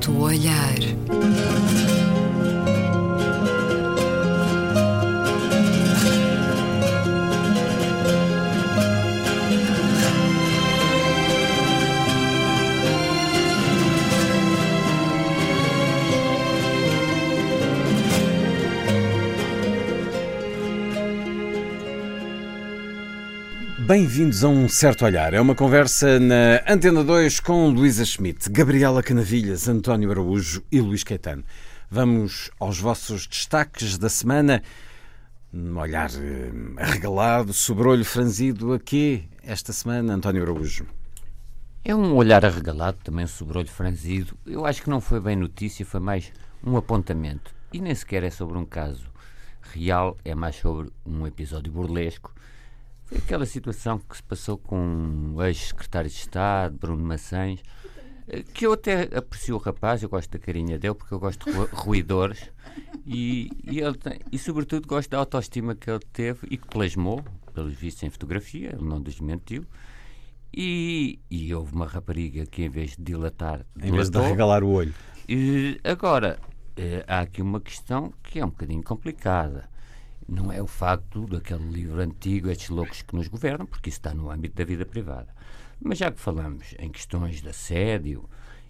certo olhar. Bem-vindos a um certo olhar. É uma conversa na Antena 2 com Luísa Schmidt, Gabriela Canavilhas, António Araújo e Luís Caetano. Vamos aos vossos destaques da semana. Um olhar eh, arregalado, sobrolho franzido. A quê esta semana, António Araújo? É um olhar arregalado, também sobrolho franzido. Eu acho que não foi bem notícia, foi mais um apontamento. E nem sequer é sobre um caso real, é mais sobre um episódio burlesco foi aquela situação que se passou com o ex-secretário de Estado, Bruno Maçães, que eu até aprecio o rapaz, eu gosto da carinha dele, porque eu gosto de ruidores, e, e, ele tem, e sobretudo gosto da autoestima que ele teve e que plasmou, pelos vistos em fotografia, ele não desmentiu. E, e houve uma rapariga que, em vez de dilatar, em vez de regalar o olho. E, agora, eh, há aqui uma questão que é um bocadinho complicada não é o facto daquele livro antigo, estes loucos que nos governam, porque isso está no âmbito da vida privada. Mas já que falamos em questões de assédio,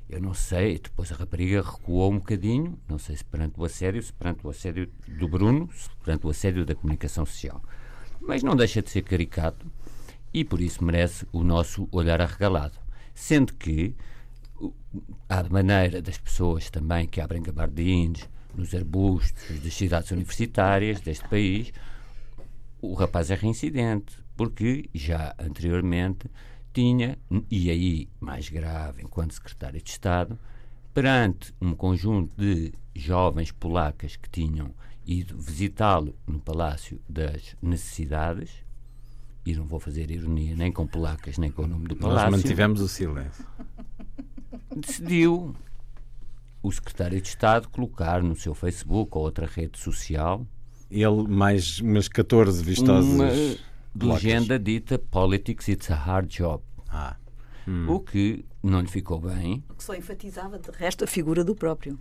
eu não sei, depois a rapariga recuou um bocadinho, não sei se perante o assédio, se perante o assédio do Bruno, se perante o assédio da comunicação social. Mas não deixa de ser caricato e por isso merece o nosso olhar arregalado. Sendo que, à maneira das pessoas também que abrem gabardines, nos arbustos das cidades universitárias deste país, o rapaz é reincidente, porque já anteriormente tinha, e aí mais grave, enquanto secretário de Estado, perante um conjunto de jovens polacas que tinham ido visitá-lo no Palácio das Necessidades, e não vou fazer ironia nem com polacas nem com o nome do palácio. Nós mantivemos o silêncio. Decidiu o secretário de Estado colocar no seu Facebook ou outra rede social. Ele, mais umas 14 vistosas. Uma legenda dita Politics it's a hard job. Ah. Hum. O que não lhe ficou bem. O que só enfatizava, de resto, a figura do próprio.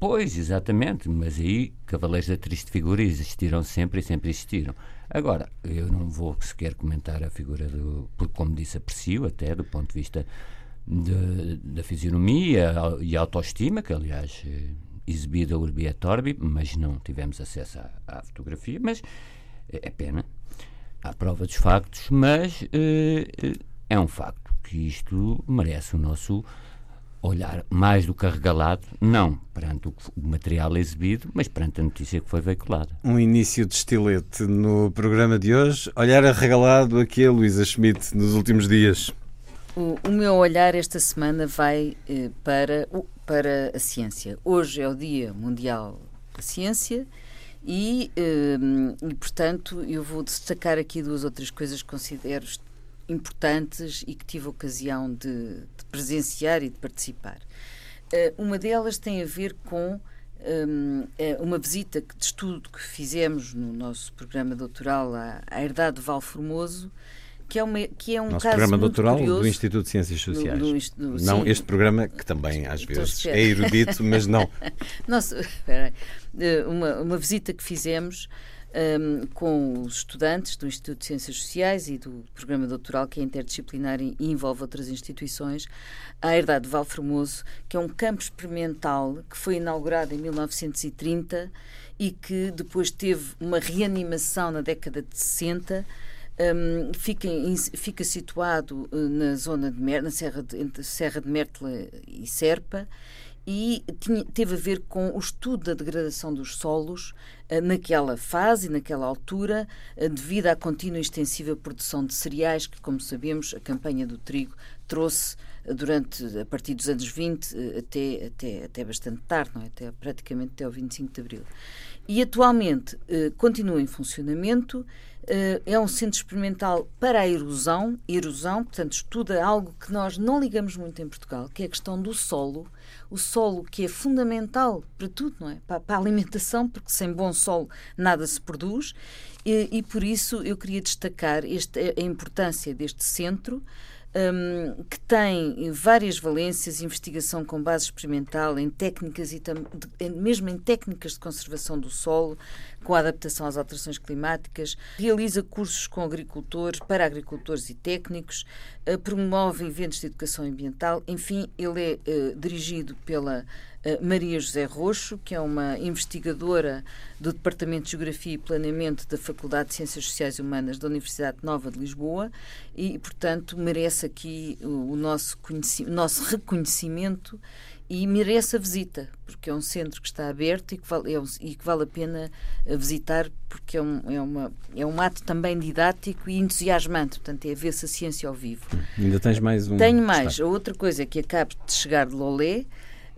Pois, exatamente, mas aí cavaleiros da triste figura existiram sempre e sempre existiram. Agora, eu não vou sequer comentar a figura do. Porque, como disse, aprecio até do ponto de vista da fisionomia e autoestima, que aliás eh, exibida urbi et orbi, mas não tivemos acesso à, à fotografia, mas é, é pena. Há prova dos factos, mas eh, eh, é um facto que isto merece o nosso olhar mais do que arregalado, não perante o, material exibido, mas perante a notícia que foi veiculada. Um início de estilete no programa de hoje. Olhar arregalado aqui a Luísa Schmidt nos últimos dias. O, o meu olhar esta semana vai eh, para, para a ciência. Hoje é o Dia Mundial da Ciência e, eh, e, portanto, eu vou destacar aqui duas outras coisas que considero importantes e que tive ocasião de, de presenciar e de participar. Uh, uma delas tem a ver com um, eh, uma visita de estudo que fizemos no nosso programa doutoral à, à Herdade de Valformoso, que é, uma, que é um Nosso caso programa doutoral curioso, do Instituto de Ciências Sociais. Do, do, do, não sim. este programa, que também às vezes é erudito, mas não. Espera uma, uma visita que fizemos um, com os estudantes do Instituto de Ciências Sociais e do programa doutoral que é interdisciplinar e envolve outras instituições, à Herdade de Valformoso, que é um campo experimental que foi inaugurado em 1930 e que depois teve uma reanimação na década de 60 um, fica, fica, situado uh, na zona de Mer, na Serra de, entre Serra de Mértola e Serpa e tinha, teve a ver com o estudo da degradação dos solos uh, naquela fase, naquela altura, uh, devido à contínua e extensiva produção de cereais que, como sabemos, a campanha do trigo trouxe durante, a partir dos anos 20 até, até, até bastante tarde, não é? até, praticamente até o 25 de Abril. E atualmente continua em funcionamento é um centro experimental para a erosão, erosão, portanto, estuda algo que nós não ligamos muito em Portugal, que é a questão do solo. O solo que é fundamental para tudo, não é? Para, para a alimentação, porque sem bom solo nada se produz, e, e por isso eu queria destacar este, a importância deste centro. Um, que tem várias valências, investigação com base experimental em técnicas e mesmo em técnicas de conservação do solo, com a adaptação às alterações climáticas, realiza cursos com agricultores, para agricultores e técnicos, uh, promove eventos de educação ambiental, enfim, ele é uh, dirigido pela Maria José Roxo, que é uma investigadora do Departamento de Geografia e Planeamento da Faculdade de Ciências Sociais e Humanas da Universidade Nova de Lisboa e, portanto, merece aqui o, o nosso, nosso reconhecimento e merece a visita, porque é um centro que está aberto e que vale, é um, e que vale a pena eh, visitar, porque é um, é, uma, é um ato também didático e entusiasmante, portanto, é ver-se a ciência ao vivo. Ainda tens mais um. Tenho mais. A outra coisa que acaba de chegar de Lolé, eh,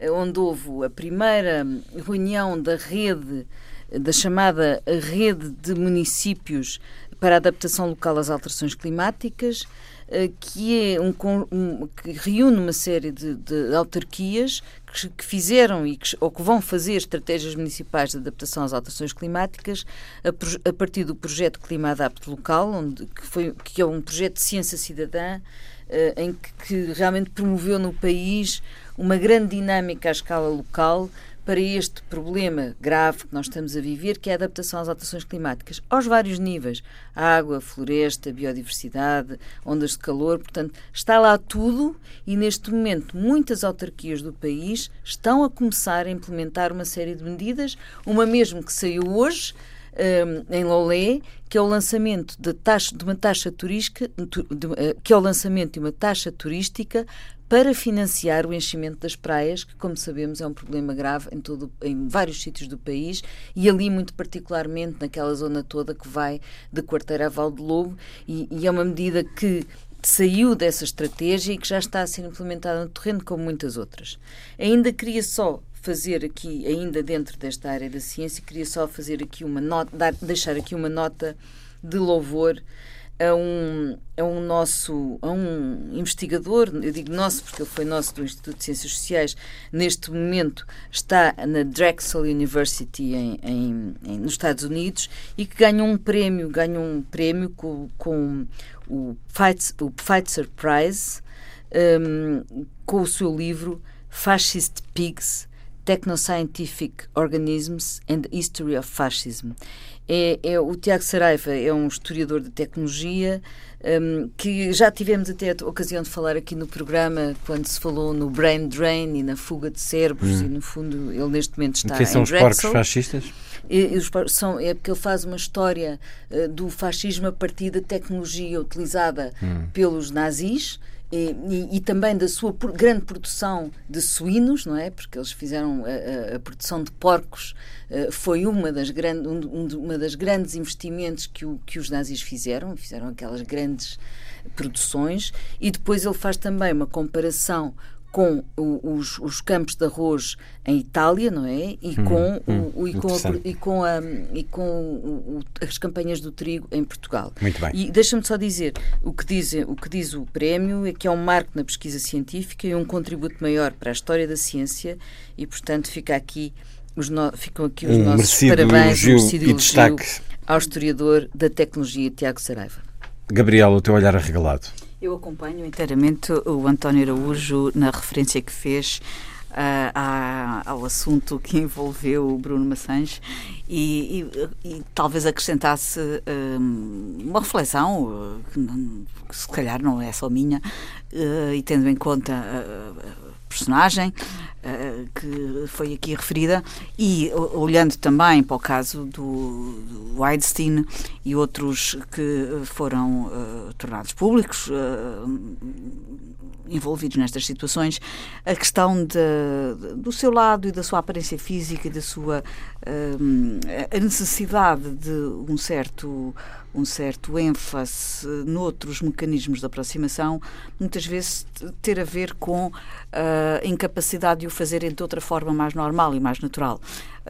onde houve a primeira reunião da rede, da chamada Rede de Municípios para a Adaptação Local às Alterações Climáticas, eh, que é um, um, que reúne uma série de, de autarquias que, que, fizeram e que, ou que vão fazer estratégias municipais de adaptação às alterações climáticas a, a partir do projeto Clima Adapte Local, onde, que, foi, que é um projeto de ciência cidadã eh, em que, que realmente promoveu no país uma grande dinâmica à escala local para este problema grave que nós estamos a viver, que é a adaptação às alterações climáticas, aos vários níveis: água, floresta, biodiversidade, ondas de calor. Portanto, está lá tudo e neste momento muitas autarquias do país estão a começar a implementar uma série de medidas, uma mesmo que saiu hoje. Um, em Lolé, que é o lançamento de, taxa, de uma taxa turística, de, uh, que é o lançamento de uma taxa turística para financiar o enchimento das praias, que, como sabemos, é um problema grave em, todo, em vários sítios do país e ali, muito particularmente, naquela zona toda que vai de Quarteira a Val de Lobo, e, e é uma medida que saiu dessa estratégia e que já está a ser implementada no terreno, como muitas outras. Ainda queria só fazer aqui, ainda dentro desta área da ciência, queria só fazer aqui uma nota, dar, deixar aqui uma nota de louvor a um, a um nosso, a um investigador, eu digo nosso porque ele foi nosso do Instituto de Ciências Sociais, neste momento está na Drexel University em, em, em nos Estados Unidos e que ganhou um prémio, ganhou um prémio com, com o, Pfizer, o Pfizer Prize um, com o seu livro Fascist Pigs, Technoscientific Organisms and the History of Fascism é, é, o Tiago Saraiva é um historiador de tecnologia um, que já tivemos até a ocasião de falar aqui no programa quando se falou no brain drain e na fuga de cérebros hum. e no fundo ele neste momento está Quem são os Drexel. porcos fascistas? E, os, são, é porque ele faz uma história uh, do fascismo a partir da tecnologia utilizada hum. pelos nazis e, e, também da sua grande produção de suínos, não é? Porque eles fizeram a, a, a produção de porcos uh, foi uma das, gran, um, um, uma das grandes investimentos que, o, que os nazis fizeram, fizeram aquelas grandes produções e depois ele faz também uma comparação com o, os, os, campos de arroz em Itália, não é? E hum, com, hum, o, e com, a, e com, a, e com o, as campanhas do trigo em Portugal. Muito bem. E deixa-me só dizer, o que, diz, o que diz o prémio é que é um marco na pesquisa científica e um contributo maior para a história da ciência e, portanto, fica aqui os no, ficam aqui os um nossos parabéns elogio um e destaque ao historiador da tecnologia Tiago Saraiva. Gabriel, o teu olhar arregalado. Eu acompanho inteiramente o António Araújo na referência que fez uh, à, ao assunto que envolveu o Bruno Maçães e, e, e talvez acrescentasse um, uma reflexão uh, que, que, se calhar não é só minha uh, e tendo em conta a personagem uh, que foi aqui referida e olhando também para o caso do, do Weinstein e outros que foram uh, tornados públicos uh, envolvidos nestas situações, a questão de, do seu lado e da sua aparência física e da sua a necessidade de um certo um certo ênfase noutros mecanismos de aproximação, muitas vezes ter a ver com a incapacidade de o fazerem de outra forma mais normal e mais natural.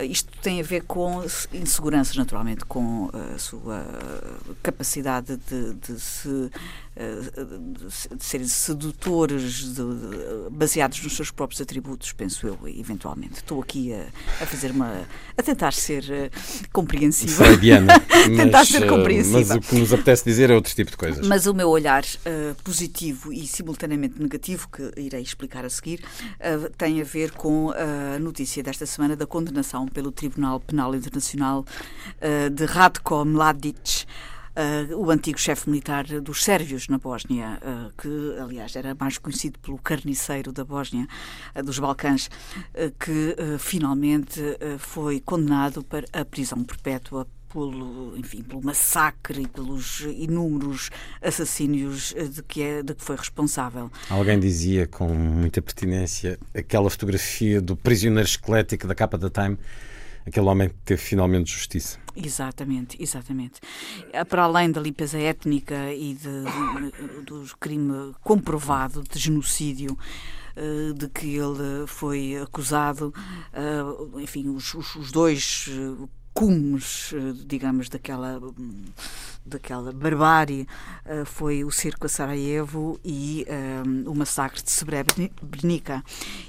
Isto tem a ver com inseguranças, naturalmente, com a sua capacidade de, de se de serem sedutores de, baseados nos seus próprios atributos, penso eu, eventualmente. Estou aqui a, a fazer uma. a tentar ser compreensiva. Freudiana. tentar mas, ser compreensiva. Mas o que nos apetece dizer é outro tipo de coisas. Mas o meu olhar uh, positivo e simultaneamente negativo, que irei explicar a seguir, uh, tem a ver com a notícia desta semana da condenação pelo Tribunal Penal Internacional de Radko Mladic uh, o antigo chefe militar dos sérvios na Bósnia, uh, que aliás era mais conhecido pelo carniceiro da Bósnia, uh, dos Balcãs, que finalmente foi condenado para a prisão perpétua pelo, enfim, pelo massacre e pelos inúmeros assassínios de que, é, de que foi responsável. Alguém dizia com muita pertinência aquela fotografia do prisioneiro esquelético da capa da Time aquele homem que teve finalmente justiça. Exatamente, exatamente. Eh, para além da limpeza étnica e de, de, do crime comprovado de genocídio, eh, de que ele foi acusado, eh, enfim, os, os dois cumes, digamos, daquela daquela barbárie uh, foi o cerco a Sarajevo e uh, o massacre de Srebrenica.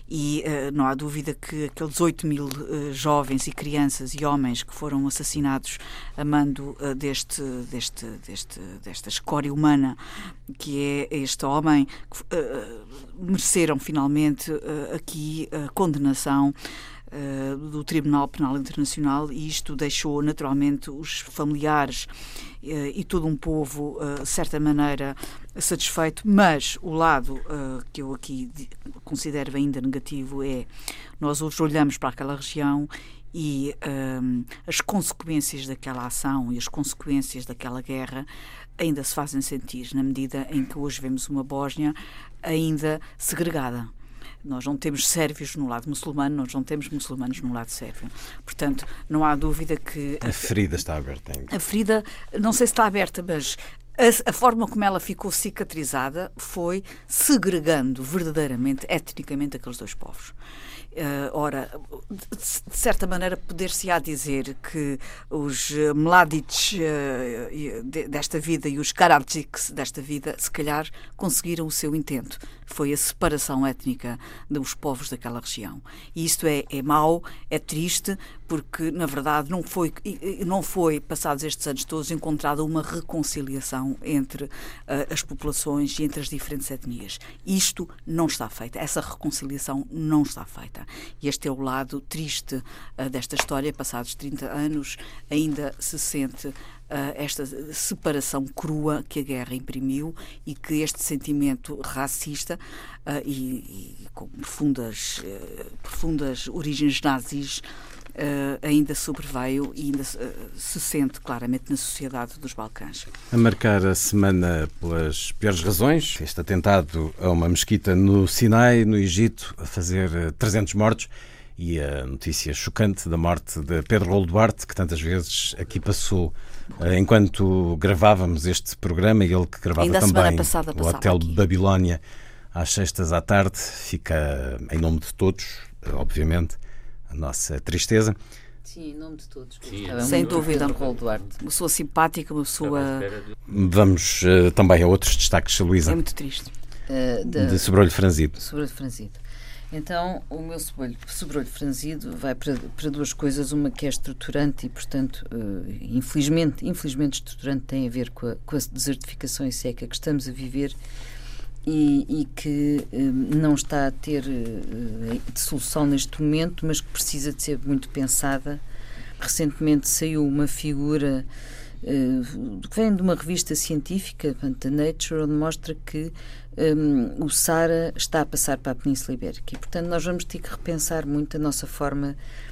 E uh, não há dúvida que aqueles 8 mil jovens e crianças e homens que foram assassinados a mando deste, deste, deste, desta escória humana, que é este homem, mereceram finalmente aqui a condenação uh, do Tribunal Penal Internacional e isto deixou naturalmente os familiares uh, e todo um povo, uh, de certa maneira, satisfeito, mas o lado que eu aqui considero ainda negativo é nós hoje olhamos para aquela região e um, as consequências daquela ação e as consequências daquela guerra ainda se fazem sentir, na medida em que hoje vemos uma Bósnia ainda segregada. Nós não temos sérvios no lado muçulmano, nós não temos muçulmanos no lado sérvio. Portanto, não há dúvida que. A, ferida está aberta ainda. A ferida, não sei se está aberta, mas a, a, forma como ela ficou cicatrizada foi segregando verdadeiramente, etnicamente, aqueles dois povos. Uh, ora, de certa maneira, poder-se-á dizer que os Mladic uh, desta vida e os Karadzics desta vida, se calhar, conseguiram o seu intento. Foi a separação étnica dos povos daquela região. E isto é, é mau, é triste, porque, na verdade, não foi, não foi, passados estes anos todos, encontrada uma reconciliação entre uh, as populações e entre as diferentes etnias. Isto não está feito. Essa reconciliação não está feita. E este é o lado triste uh, desta história. Passados 30 anos, ainda se sente uh, esta separação crua que a guerra imprimiu e que este sentimento racista e, e, com profundas, profundas origens nazis Uh, ainda sobreveio e ainda uh, se sente claramente na sociedade dos Balcãs. A marcar a semana pelas piores razões, este atentado a uma mesquita no Sinai, no Egito, a fazer 300 eh, mortos e a notícia chocante da morte de Pedro Rolo Duarte, que tantas vezes aqui passou uh, enquanto gravávamos este programa, e ele que gravava ainda também o Hotel aqui. Babilónia às sextas à tarde, fica em nome de todos, obviamente a nossa tristeza. Sim, em nome de todos. Sim, Sem dúvida. Duarte. Uma pessoa simpática, uma pessoa. Vamos uh, também a outros destaques, Luísa. É muito triste. Uh, de, de sobrolho franzido. Sobrolho franzido. Então, o meu sobrolho, sobrolho franzido vai para, para, duas coisas. Uma que é estruturante e, portanto, uh, infelizmente, infelizmente estruturante tem a ver com a, com a desertificação e seca que estamos a viver e, e que uh, não está a ter uh, solução neste momento, mas que precisa de ser muito pensada. Recentemente saiu uma figura uh, que vem de uma revista científica, The Nature, onde mostra que um, o Sara está a passar para a Península Ibérica e, portanto, nós vamos ter que repensar muito a nossa forma de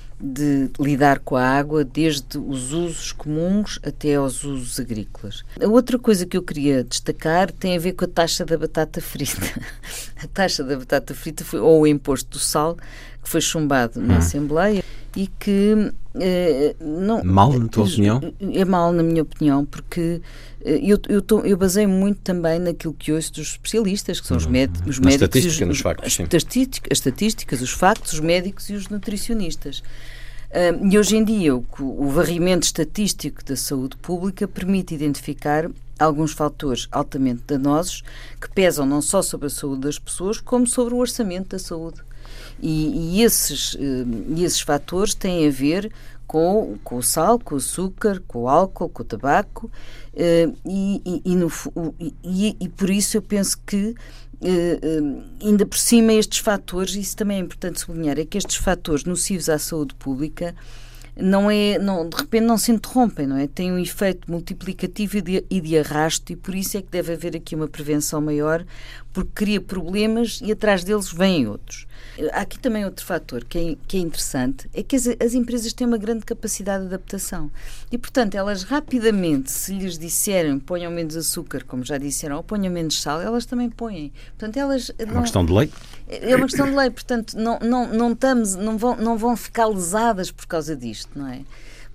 lidar com a água, desde os usos comuns até aos usos agrícolas. A outra coisa que eu queria destacar tem a ver com a taxa da batata frita. A taxa da batata frita foi, ou o imposto do sal, que foi chumbado na hum. Assembleia e que eh, não mal na tua opinião é mal na minha opinião porque eh, eu, eu, tô, eu baseio muito também naquilo que ouço dos especialistas que são os, uhum. médicos, os médicos os, nos factos, as, estatísticas, as estatísticas os factos os médicos e os nutricionistas Uh, e hoje em dia, o, o varrimento estatístico da saúde pública permite identificar alguns fatores altamente danosos que pesam não só sobre a saúde das pessoas, como sobre o orçamento da saúde. E, e esses, e esses fatores têm a ver com, com o sal, com o açúcar, com o álcool, com o tabaco, uh, e, e, e, no, e, por isso eu penso que, uh, ainda por cima, estes fatores, isso também é importante sublinhar, é que estes fatores nocivos à saúde pública não é, não, de repente não se interrompem, não é? Tem um efeito multiplicativo e de, e de arrasto e por isso é que deve haver aqui uma prevenção maior, porque cria problemas e atrás deles vêm outros. Há aqui também outro fator que é, que é interessante, é que as, as, empresas têm uma grande capacidade de adaptação e, portanto, elas rapidamente, se lhes disserem ponham menos açúcar, como já disseram, ou ponham menos sal, elas também põem. Portanto, elas... É uma não, questão de lei? É uma questão de lei, portanto, não, não, não, estamos, não, vão, não vão ficar lesadas por causa disto, não é?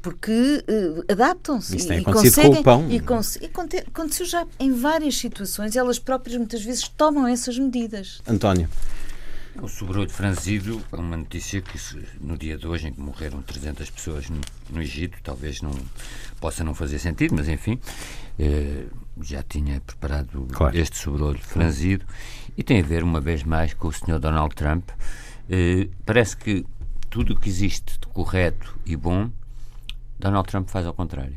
porque uh, adaptam-se Isso tem e conseguem com o pão. e, e aconteceu já em várias situações elas próprias muitas vezes tomam essas medidas António o sobrolho franzido é uma notícia que no dia de hoje em que morreram 300 pessoas no, no Egito talvez não possa não fazer sentido, mas enfim eh, já tinha preparado claro. este sobrolho franzido e tem a ver uma vez mais com o Sr. Donald Trump. Eh, parece que tudo o que existe de correto e bom Donald Trump faz ao contrário.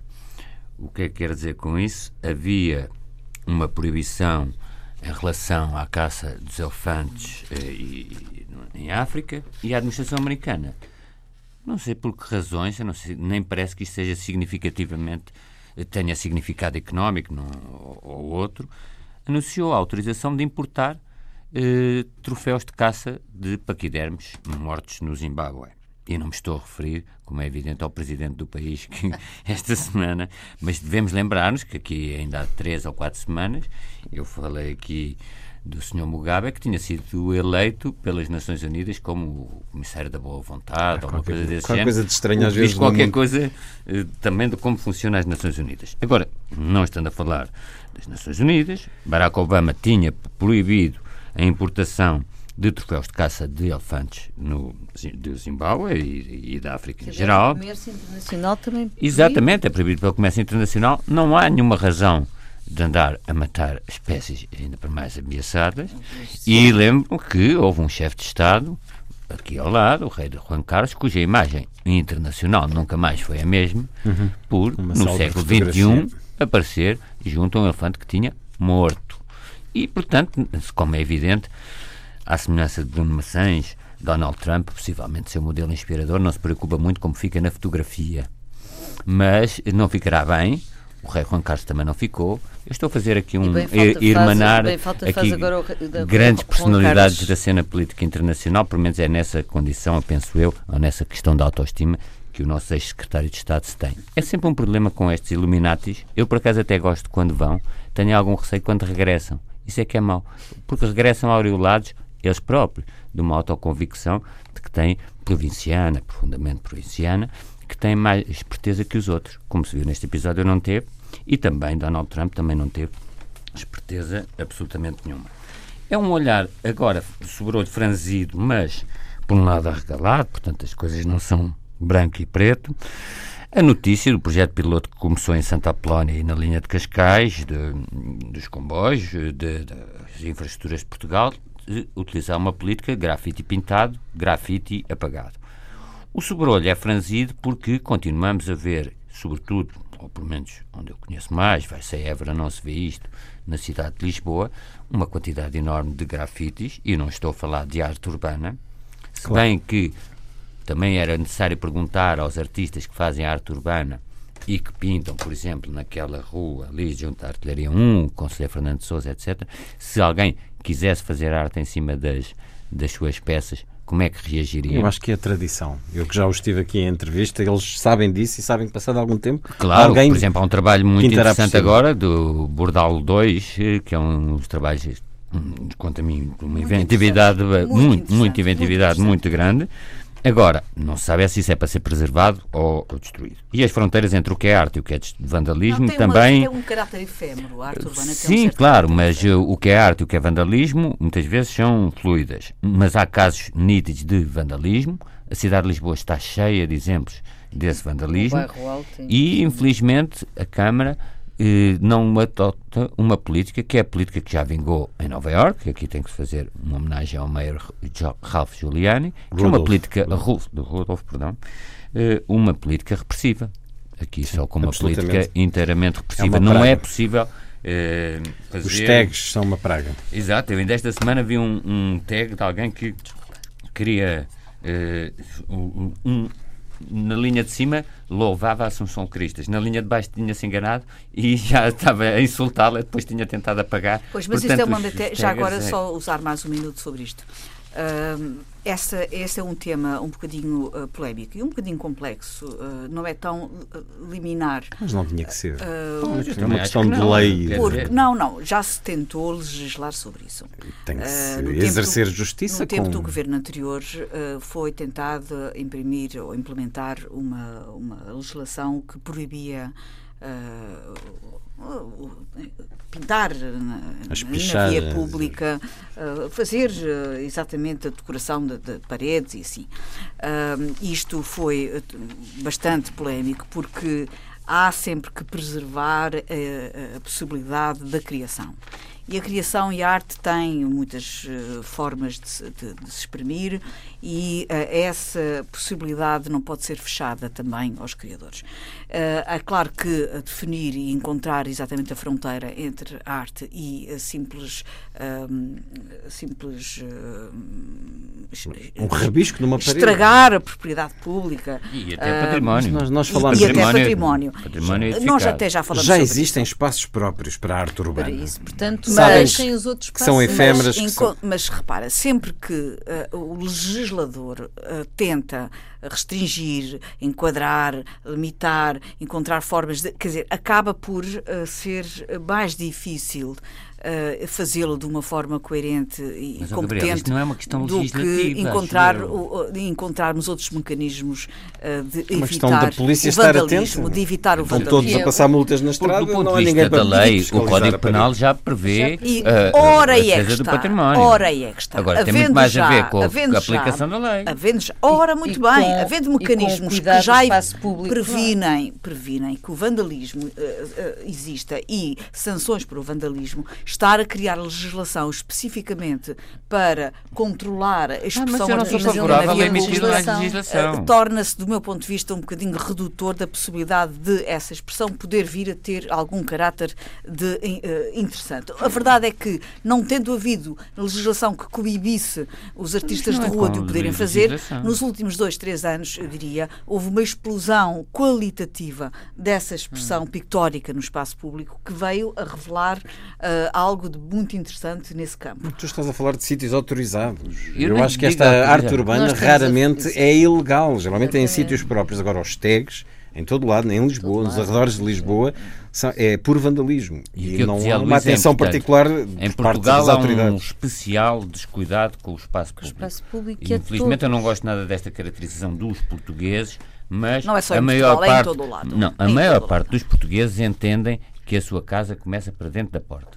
O que é que quer dizer com isso? Havia uma proibição em relação à caça dos elefantes eh, e, em África e à administração americana. Não sei por que razões, sei, nem parece que isto seja significativamente, eh, tenha significado económico ou, ou, outro, anunciou a autorização de importar eh, troféus de caça de paquidermes mortos no Zimbábue. E não me estou a referir, como é evidente, ao presidente do país que esta semana, mas devemos lembrar-nos que aqui ainda há três ou quatro semanas eu falei aqui do Sr. Mugabe que tinha sido eleito pelas Nações Unidas como o comissário da boa vontade ah, ou uma coisa desse género. coisa de estranho às vezes. qualquer coisa eh, também de como funcionam as Nações Unidas. Agora, não estando a falar das Nações Unidas, Barack Obama tinha proibido a importação de troféus de caça de elefantes no, do Zimbábue e, e da África em geral. O comércio internacional também. Exatamente, é proibido pelo comércio internacional. Não há nenhuma razão de andar a matar espécies ainda para mais ameaçadas. E lembro que houve um chefe de Estado aqui ao lado, o rei de Juan Carlos, cuja imagem internacional nunca mais foi a mesma, uhum. por, Uma no século XXI, aparecer junto a um elefante que tinha morto. E, portanto, como é evidente, à semelhança de Bruno Maçães, Donald Trump, possivelmente seu modelo inspirador, não se preocupa muito como fica na fotografia. Mas não ficará bem, o rei Juan Carlos também não ficou. Eu estou a fazer aqui um irmanar aqui o, grandes personalidades da cena política internacional, pelo menos é nessa condição, penso eu, ou nessa questão da autoestima que o nosso ex-secretário de Estado se tem. É sempre um problema com estes Illuminatis. Eu, por acaso, até gosto quando vão, tenho algum receio quando regressam. Isso é que é mau, porque regressam aureolados eles próprios, de uma autoconvicção de que têm provinciana, profundamente provinciana, que tem mais esperteza que os outros. Como se viu neste episódio, não teve, e também Donald Trump também não teve esperteza absolutamente nenhuma. É um olhar agora sobre olho franzido, mas por um lado arregalado, portanto as coisas não são branco e preto. A notícia do projeto piloto que começou em Santa Apolónia e na linha de Cascais, de, dos comboios, de, das infraestruturas de Portugal, utilizar uma política grafite pintado, grafite apagado. O sobrolho é franzido porque continuamos a ver, sobretudo, ou pelo menos onde eu conheço mais, vai ser Évora, não se vê isto, na cidade de Lisboa, uma quantidade enorme de grafites, e não estou a falar de arte urbana, se claro. bem que também era necessário perguntar aos artistas que fazem arte urbana e que pintam, por exemplo, naquela rua ali junto à Artilharia 1, o Conselheiro Fernando de Souza, etc., se alguém quisesse fazer arte em cima das, das suas peças, como é que reagiria? Eu acho que é tradição. Eu que já os estive aqui em entrevista, eles sabem disso e sabem que passado algum tempo. Claro, alguém por exemplo, há um trabalho muito interessante agora do Bordal 2, eh, que é um dos trabalhos, quanto a mim, uma muito inventividade, muito, muito, muito inventividade muito grande, Agora, não se sabe é se isso é para ser preservado ou, ou, destruído. E as fronteiras entre o que é arte e o que é vandalismo não, tem também. Uma, tem um caráter efêmero, a arte urbana Sim, um claro, mas uh, o que é arte e o que é vandalismo muitas vezes são fluidas. Mas há casos nítidos de vandalismo. A cidade de Lisboa está cheia de exemplos desse vandalismo. E, infelizmente, a Câmara eh, não adota uma política que é a política que já vingou em Nova York, aqui tem que se fazer uma homenagem ao mayor Ralph Giuliani, que é uma política, Rudolph, Rudolph perdão, eh, uma política repressiva. Aqui Sim, só com uma política inteiramente repressiva. É não é possível eh, fazer... Os tags são uma praga. Exato, eu ainda esta semana vi um, um tag de alguém que queria um, na linha de cima louvava a Assunção Cristas, na linha de baixo tinha-se enganado e já estava a insultá-la, depois tinha tentado apagar. Pois, mas Portanto, isto é uma matéria. Já agora, é... só usar mais um minuto sobre isto. Uh, essa, esse é um tema um bocadinho uh, polémico e um bocadinho complexo, uh, não é tão uh, liminar. Mas não tinha que ser. é uma questão de lei. Porque, não, não, já se tentou legislar sobre isso. Tem que se exercer do, justiça. No com... tempo do governo anterior foi tentado imprimir ou implementar uma, uma legislação que proibia pintar na, na via pública, fazer uh, exatamente a decoração de, de, paredes e assim. Uh, isto foi bastante polémico porque há sempre que preservar a possibilidade da criação. E a criação e a arte têm muitas uh, formas de, de, de, se exprimir e uh, essa possibilidade não pode ser fechada também aos criadores. Uh, é claro que definir e encontrar exatamente a fronteira entre a arte e a simples. simples um rabisco numa parede. Estragar a propriedade pública. E até património. Nós, nós falamos e, e até património. património nós até já falamos Já existem espaços próprios para a arte urbana. Para isso, portanto, mas sem os outros que são efêmeras. Mas, que são... mas repara, sempre que uh, o legislador uh, tenta restringir, enquadrar, limitar, encontrar formas de. Quer dizer, acaba por uh, ser mais difícil uh, fazê-lo de uma forma coerente e Mas, competente Gabriel, não é uma questão do que encontrar, o, encontrarmos outros mecanismos uh, de é evitar polícia o vandalismo, de evitar o vandalismo. todos a passar multas na estrada, do ponto não de vista da lei, o Código Penal já prevê e, uh, ora a é do património. Ora é que está. Agora, tem muito mais já, a ver com a, aplicação já, da lei. Havendo já, ora, muito e, bem, com, havendo mecanismos que já previnem, previnem que o vandalismo uh, uh, exista e sanções para o vandalismo, estar a criar legislação especificamente para controlar a expressão ah, mas eu não sou favorável a legislação, legislação. Uh, torna-se, do meu ponto de vista, um bocadinho redutor da possibilidade de essa expressão poder vir a ter algum caráter de, uh, interessante. A verdade é que, não tendo havido legislação que coibisse os artistas de é rua é de o poderem fazer, nos últimos dois, três anos, eu diria, houve uma explosão qualitativa dessa expressão hum. pictórica no espaço público que veio a revelar uh, algo de muito interessante nesse campo. Tu estás a falar de sítios autorizados. Eu, eu acho que esta arte urbana raramente a... é ilegal. Geralmente é em sítios próprios. Agora, os tags, em todo lado, em Lisboa, nos arredores de Lisboa, são, é puro vandalismo. E, e não há uma atenção portanto, particular em Portugal há um especial descuidado com o espaço público. O espaço público e, infelizmente eu não gosto nada desta caracterização dos portugueses, mas não é só a maior Portugal, parte, é em todo o lado. Não, a maior parte dos portugueses entendem que a sua casa começa para dentro da porta.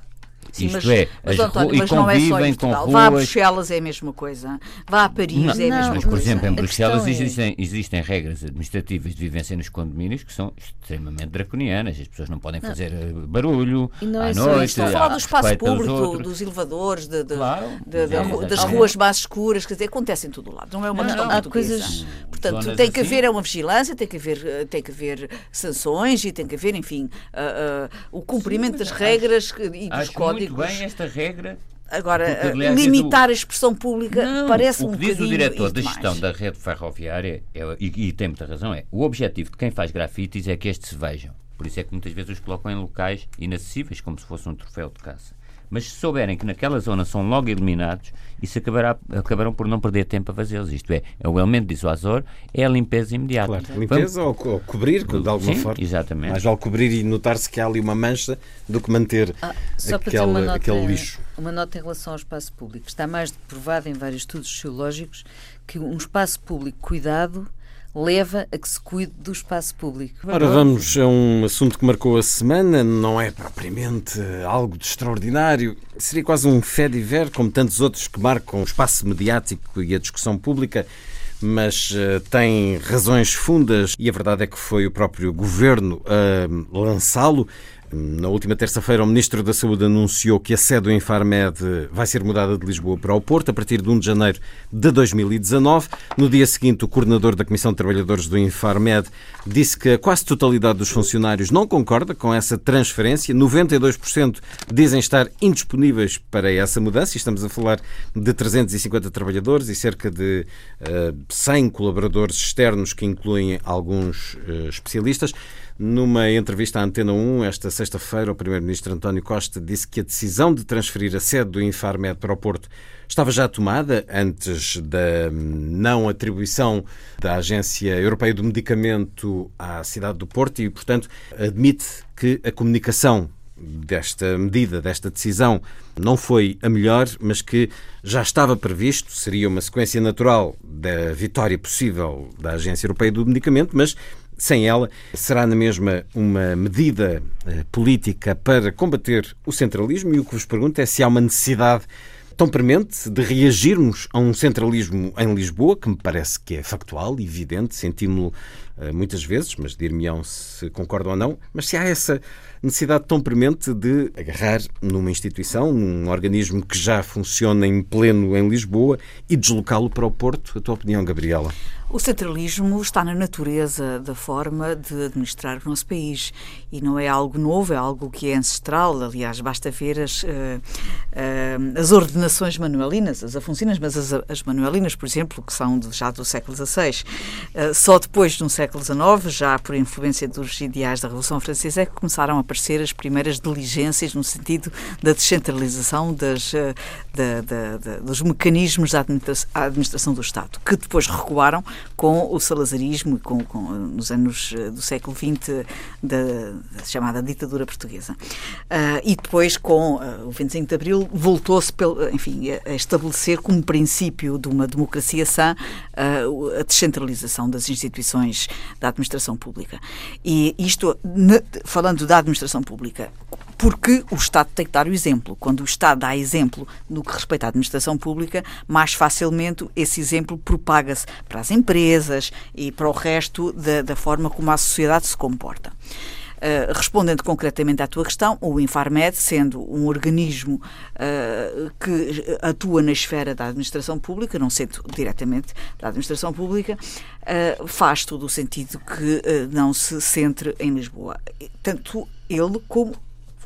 Sim, Isto mas, é, mas, António, mas não é só em Portugal. Vá a Bruxelas é a mesma coisa. Vá a Paris não, é a mesma não, coisa. Mas, por exemplo, em Bruxelas é... existem, existem regras administrativas de vivência nos condomínios que são extremamente draconianas. As pessoas não podem fazer eh, barulho à é noite. Estou a falar do espaço público, dos elevadores, de, de, claro, de, de, das ruas mais escuras, quer dizer, acontece em todo o lado. Não é uma questão não, há coisas Portanto, tem que haver é uma vigilância, tem que haver, eh, tem que haver sanções e tem que haver, enfim, uh, uh, o cumprimento Sim, das regras e dos códigos. Muito bem esta regra. Agora, porque, aliás, limitar a expressão pública parece um bocadinho... O que diz o diretor da gestão da rede ferroviária, é, e, e tem muita razão, é o objetivo de quem faz grafites é que estes se vejam. Por isso é que muitas vezes os colocam em locais inacessíveis, como se fosse um troféu de caça. Mas se souberem que naquela zona são logo eliminados, isso acabará, acabarão por não perder tempo a fazê-los. Isto é, é o elemento dissuasor, é a limpeza imediata. Claro, limpeza Vamos... ou, ou, cobrir, de alguma Sim, forma. exatamente. Mais vale cobrir e notar-se que há ali uma mancha do que manter ah, aquele, nota, aquele lixo. Uma nota em relação ao espaço público. Está mais provado em vários estudos sociológicos que um espaço público cuidado leva a que se cuide do espaço público. Ora, vamos a um assunto que marcou a semana, não é propriamente algo de extraordinário, seria quase um fé de ver, como tantos outros que marcam o espaço mediático e a discussão pública, mas uh, tem razões fundas e a verdade é que foi o próprio governo a lançá-lo. Na última terça-feira, o Ministro da Saúde anunciou que a sede do Infarmed vai ser mudada de Lisboa para o Porto a partir de 1 de janeiro de 2019. No dia seguinte, o coordenador da Comissão de Trabalhadores do Infarmed disse que a quase totalidade dos funcionários não concorda com essa transferência. 92% dizem estar indisponíveis para essa mudança. Estamos a falar de 350 trabalhadores e cerca de uh, eh, 100 colaboradores externos, que incluem alguns uh, especialistas. Numa entrevista à Antena 1, esta sexta-feira, o Primeiro-Ministro António Costa disse que a decisão de transferir a sede do Infarmed para o Porto estava já tomada antes da não atribuição da Agência Europeia do Medicamento à cidade do Porto e, portanto, admite que a comunicação desta medida, desta decisão, não foi a melhor, mas que já estava previsto, seria uma sequência natural da vitória possível da Agência Europeia do Medicamento, mas sem ela, será na mesma uma medida eh, política para combater o centralismo? E o que vos pergunto é se há uma necessidade tão premente de reagirmos a um centralismo em Lisboa, que me parece que é factual, evidente, sentimos-lo eh, muitas vezes, mas dir-me-ão se concordam ou não, mas se há essa necessidade tão premente de agarrar numa instituição, num organismo que já funciona em pleno em Lisboa e deslocá-lo para o Porto, a tua opinião, Gabriela? O centralismo está na natureza da forma de administrar o nosso país e não é algo novo, é algo que é ancestral. Aliás, basta ver as, uh, uh, as ordenações manuelinas, as afoncinas, mas as, as, manuelinas, por exemplo, que são de, já do século XVI. Uh, só depois, no século XIX, já por influência dos ideais da Revolução Francesa, é que começaram a aparecer as primeiras diligências no sentido da descentralização das, da, da, da, dos mecanismos da administração do Estado, que depois recuaram com o salazarismo com, com, nos anos eh, do século XX da, da chamada ditadura portuguesa. Uh, e depois, com uh, o 25 de Abril, voltou-se enfim, a, estabelecer como princípio de uma democracia sã uh, a descentralização das instituições da administração pública. E isto, falando da administração pública, porque o Estado tem que dar o exemplo. Quando o Estado dá exemplo no que respeita à administração pública, mais facilmente esse exemplo propaga-se para as empresas e para o resto da, da forma como a sociedade se comporta. Uh, respondendo concretamente à tua questão, o Infarmed, sendo um organismo uh, que atua na esfera da administração pública, não sendo diretamente da administração pública, uh, faz todo o sentido que não se centre em Lisboa. Tanto ele como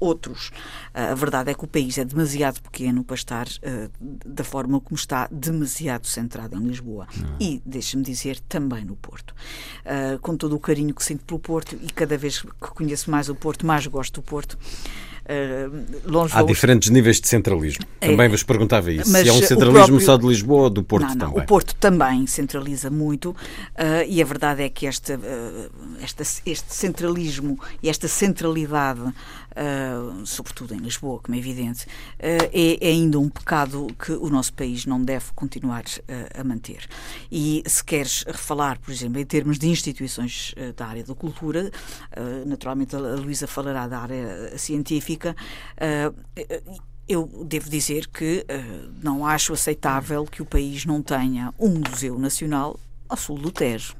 outros. Ah, a verdade é que o país é demasiado pequeno para estar uh, da forma como está, demasiado centrado em Lisboa. Não. E, deixe-me dizer, também no Porto. Uh, com todo o carinho que sinto pelo Porto e cada vez que conheço mais o Porto, mais gosto do Porto. Uh, Há diferentes níveis de centralismo. É, também vos perguntava isso. Se é um centralismo próprio... só de Lisboa ou do Porto não, não, também? O Porto também centraliza muito uh, e a verdade é que esta, uh, esta, este centralismo e esta centralidade, sobretudo em Lisboa, como é evidente, é, é, ainda um pecado que o nosso país não deve continuar a manter. E se queres falar, por exemplo, em termos de instituições da área da cultura, naturalmente a Luísa falará da área científica uh, eu devo dizer que uh, não acho aceitável que o país não tenha um museu nacional a sul do Tejo.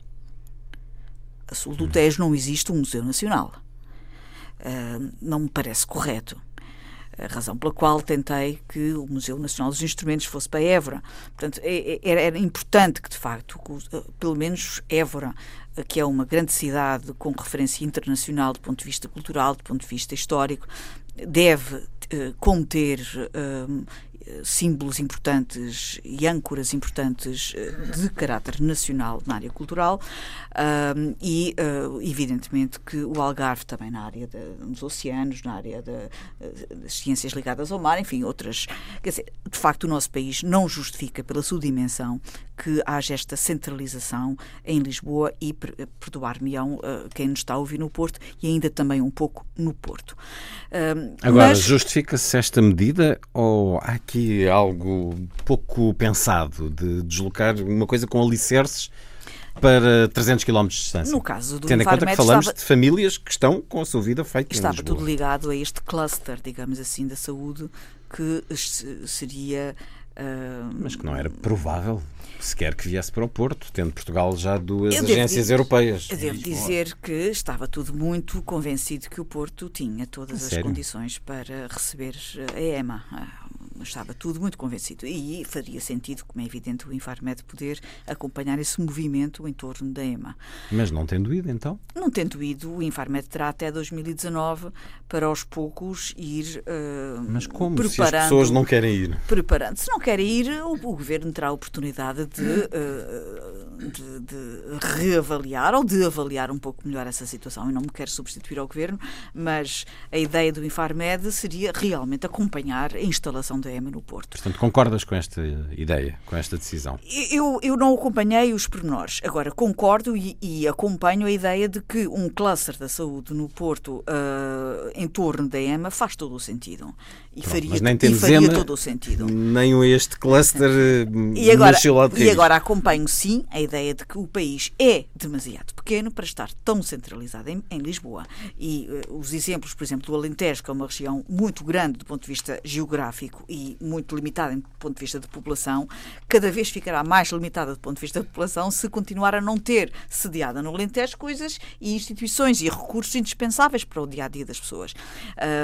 A sul do Tejo não existe um museu nacional. Uh, não me parece correto. A razão pela qual tentei que o Museu Nacional dos Instrumentos fosse para Évora. Portanto, é, é, era, era importante que, de facto, pelo menos Évora, que é uma grande cidade com referência internacional do ponto de vista cultural, do ponto de vista histórico, deve uh, conter uh, símbolos importantes e âncoras importantes de caráter nacional na área cultural e, evidentemente, que o Algarve também na área de, dos oceanos, na área de, das ciências ligadas ao mar, enfim, outras. Quer dizer, de facto, o nosso país não justifica, pela sua dimensão, que haja esta centralização em Lisboa e, perdoar-me-ão uh, quem nos está a ouvir no Porto e ainda também um pouco no Porto. Uh, Agora, mas... justifica-se esta medida ou há aqui algo pouco pensado de deslocar uma coisa com alicerces para 300 km de distância. No caso do Tendo em conta que falamos estava... de famílias que estão com a sua vida feita Estava tudo ligado a este cluster, digamos assim, da saúde que seria Uh, Mas que não era provável sequer que viesse para o Porto, tendo Portugal já duas agências europeias. Eu devo dizer que estava tudo muito convencido que o Porto tinha todas as condições para receber a EMA. Estava tudo muito convencido. E faria sentido, como é evidente, o Infarmed poder acompanhar esse movimento em torno da EMA. Mas não tendo ido, então? Não tendo ido, o Infarmed terá até 2019 para aos poucos ir uh, Mas como? Preparando, se as pessoas não querem ir? Preparando. Se não querem ir, o, o Governo terá a oportunidade de, uh, de, de, reavaliar ou de avaliar um pouco melhor essa situação. Eu não me quero substituir ao Governo, mas a ideia do Infarmed seria realmente acompanhar a instalação da EMA no Porto. Portanto, concordas com esta ideia, com esta decisão? Eu, eu não acompanhei os pormenores. Agora, concordo e, e acompanho a ideia de que um cluster da saúde no Porto uh, em torno da EMA faz todo o sentido. E Pronto, faria, mas nem temos faria EMA, todo o sentido. Nem este cluster e agora, E agora acompanho sim a ideia de que o país é demasiado pequeno para estar tão centralizado em, em Lisboa. E uh, os exemplos, por exemplo, do Alentejo, que é uma região muito grande do ponto de vista geográfico e muito limitada do ponto de vista de população, cada vez ficará mais limitada do ponto de vista da população se continuar a não ter sediada no Alentejo coisas e instituições e recursos indispensáveis para o dia a dia das pessoas.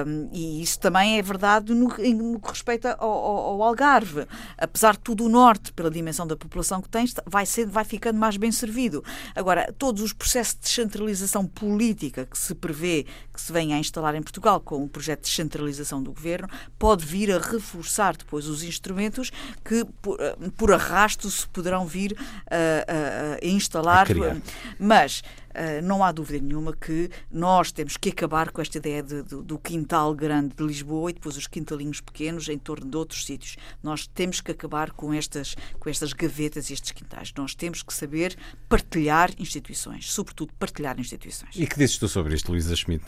Um, e isso também é verdade no, no que respeita ao, ao, ao, Algarve. Apesar de tudo, o Norte, pela dimensão da população que tem, vai, ser, vai ficando mais bem servido. Agora, todos os processos de descentralização política que se prevê que se venha a instalar em Portugal com o projeto de descentralização do governo pode vir a reforçar depois os instrumentos que, por, eh, por arrasto, se poderão vir a, a, a instalar. A Mas Uh, não há dúvida nenhuma que nós temos que acabar com esta ideia de, de, do quintal grande de Lisboa e depois os quintalinhos pequenos em torno de outros sítios. Nós temos que acabar com estas, com estas gavetas e estes quintais. Nós temos que saber partilhar instituições, sobretudo partilhar instituições. E que dizes tu sobre isto, Luísa Schmidt?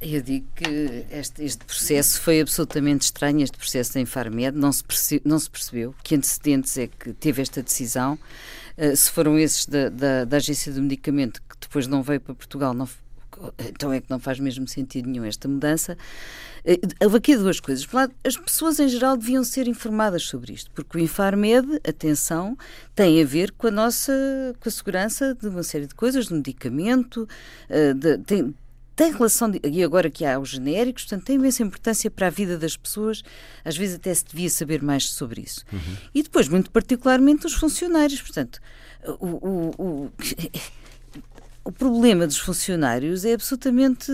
Eu digo que este, este, processo foi absolutamente estranho, este processo da Infarmed, não se, perce, não se percebeu que antecedentes é que teve esta decisão. Uh, se foram esses da, da, da, Agência do Medicamento, que depois não veio para Portugal, não, então é que não faz mesmo sentido nenhum esta mudança. Uh, houve aqui duas coisas. Por lado, as pessoas em geral deviam ser informadas sobre isto, porque o Infarmed, atenção, tem a ver com a nossa com a segurança de uma série de coisas, de medicamento, uh, de, tem, tem relação, de, e agora que há os genéricos, portanto, tem imensa importância para a vida das pessoas, às vezes até se devia saber mais sobre isso. Uhum. E depois, muito particularmente, os funcionários, portanto, o, o, o, o problema dos funcionários é absolutamente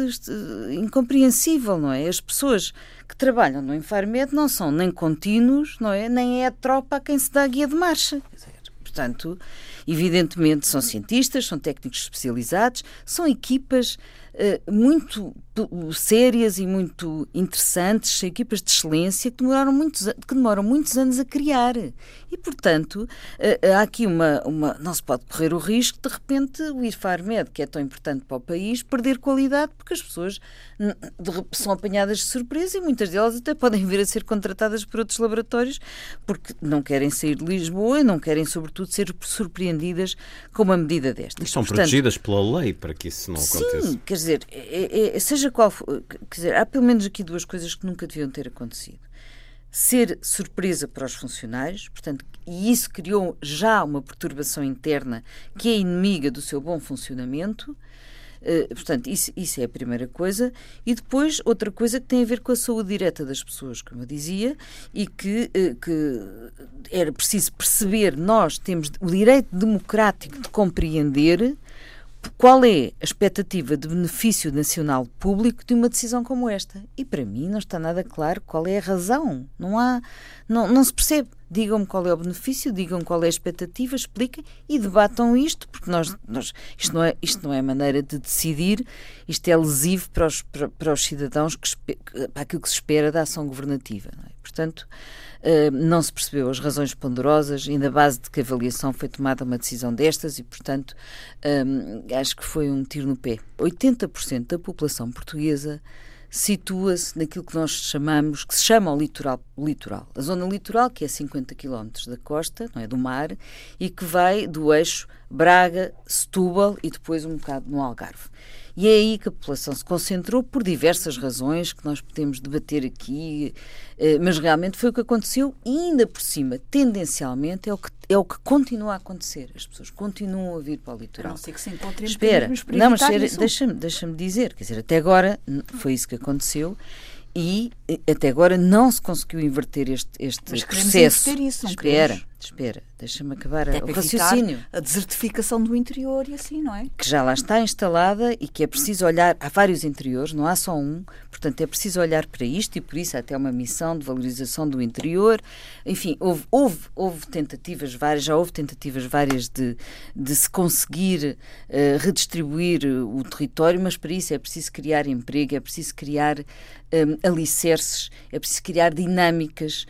incompreensível, não é? As pessoas que trabalham no Infarmed não são nem contínuos, não é? Nem é a tropa a quem se dá a guia de marcha. Portanto, evidentemente são cientistas, são técnicos especializados, são equipas muito sérias e muito interessantes, equipas de excelência que demoraram muitos, que demoram muitos anos a criar. E, portanto, eh, há aqui uma, uma. Não se pode correr o risco, de repente, o IFARMED, que é tão importante para o país, perder qualidade, porque as pessoas são apanhadas de surpresa e muitas delas até podem vir a ser contratadas por outros laboratórios, porque não querem sair de Lisboa e não querem, sobretudo, ser surpreendidas com uma medida desta. E são Portanto, protegidas pela lei para que isso não aconteça. Sim, quer dizer, é, é, seja seja qual for, quer dizer, há pelo menos aqui duas coisas que nunca deviam ter acontecido. Ser surpresa para os funcionários, portanto, e isso criou já uma perturbação interna que é inimiga do seu bom funcionamento. Uh, portanto, isso, isso, é a primeira coisa. E depois, outra coisa que tem a ver com a saúde direta das pessoas, como eu dizia, e que, uh, que era preciso perceber, nós temos o direito democrático de compreender qual é a expectativa de benefício nacional público de uma decisão como esta? E para mim não está nada claro qual é a razão. Não há, não, não se percebe. Digam-me qual é o benefício, digam qual é a expectativa, expliquem e debatam isto, porque nós, nós, isto, não é, isto não é maneira de decidir, isto é lesivo para os, para, para os cidadãos, que, para aquilo que se espera da ação governativa. É? Portanto, não se percebeu as razões ponderosas e na base de que avaliação foi tomada uma decisão destas e, portanto, um, acho que foi um tiro no pé. 80% da população portuguesa situa-se naquilo que nós chamamos, que se chama o litoral, litoral. A zona litoral, que é 50 km da costa, não é, do mar, e que vai do eixo Braga, Setúbal e depois um bocado no Algarve. E é aí que a população se concentrou por diversas razões que nós podemos debater aqui, eh, mas realmente foi o que aconteceu e ainda por cima, tendencialmente, é o que, é o que continua a acontecer. As pessoas continuam a vir para o litoral. A não ser que se encontrem Espera, não, mas deixa-me deixa dizer, quer dizer, até agora foi isso que aconteceu e até agora não se conseguiu inverter este, este mas processo. Isso, não espera. Espera, deixa-me acabar Até o raciocínio. A desertificação do interior e assim, não é? Que já lá está instalada e que é preciso olhar. Há vários interiores, não há só um, portanto é preciso olhar para isto e por isso há até uma missão de valorização do interior. Enfim, houve, houve, houve tentativas várias, já houve tentativas várias de, de se conseguir uh, redistribuir o território, mas para isso é preciso criar emprego, é preciso criar um, alicerces, é preciso criar dinâmicas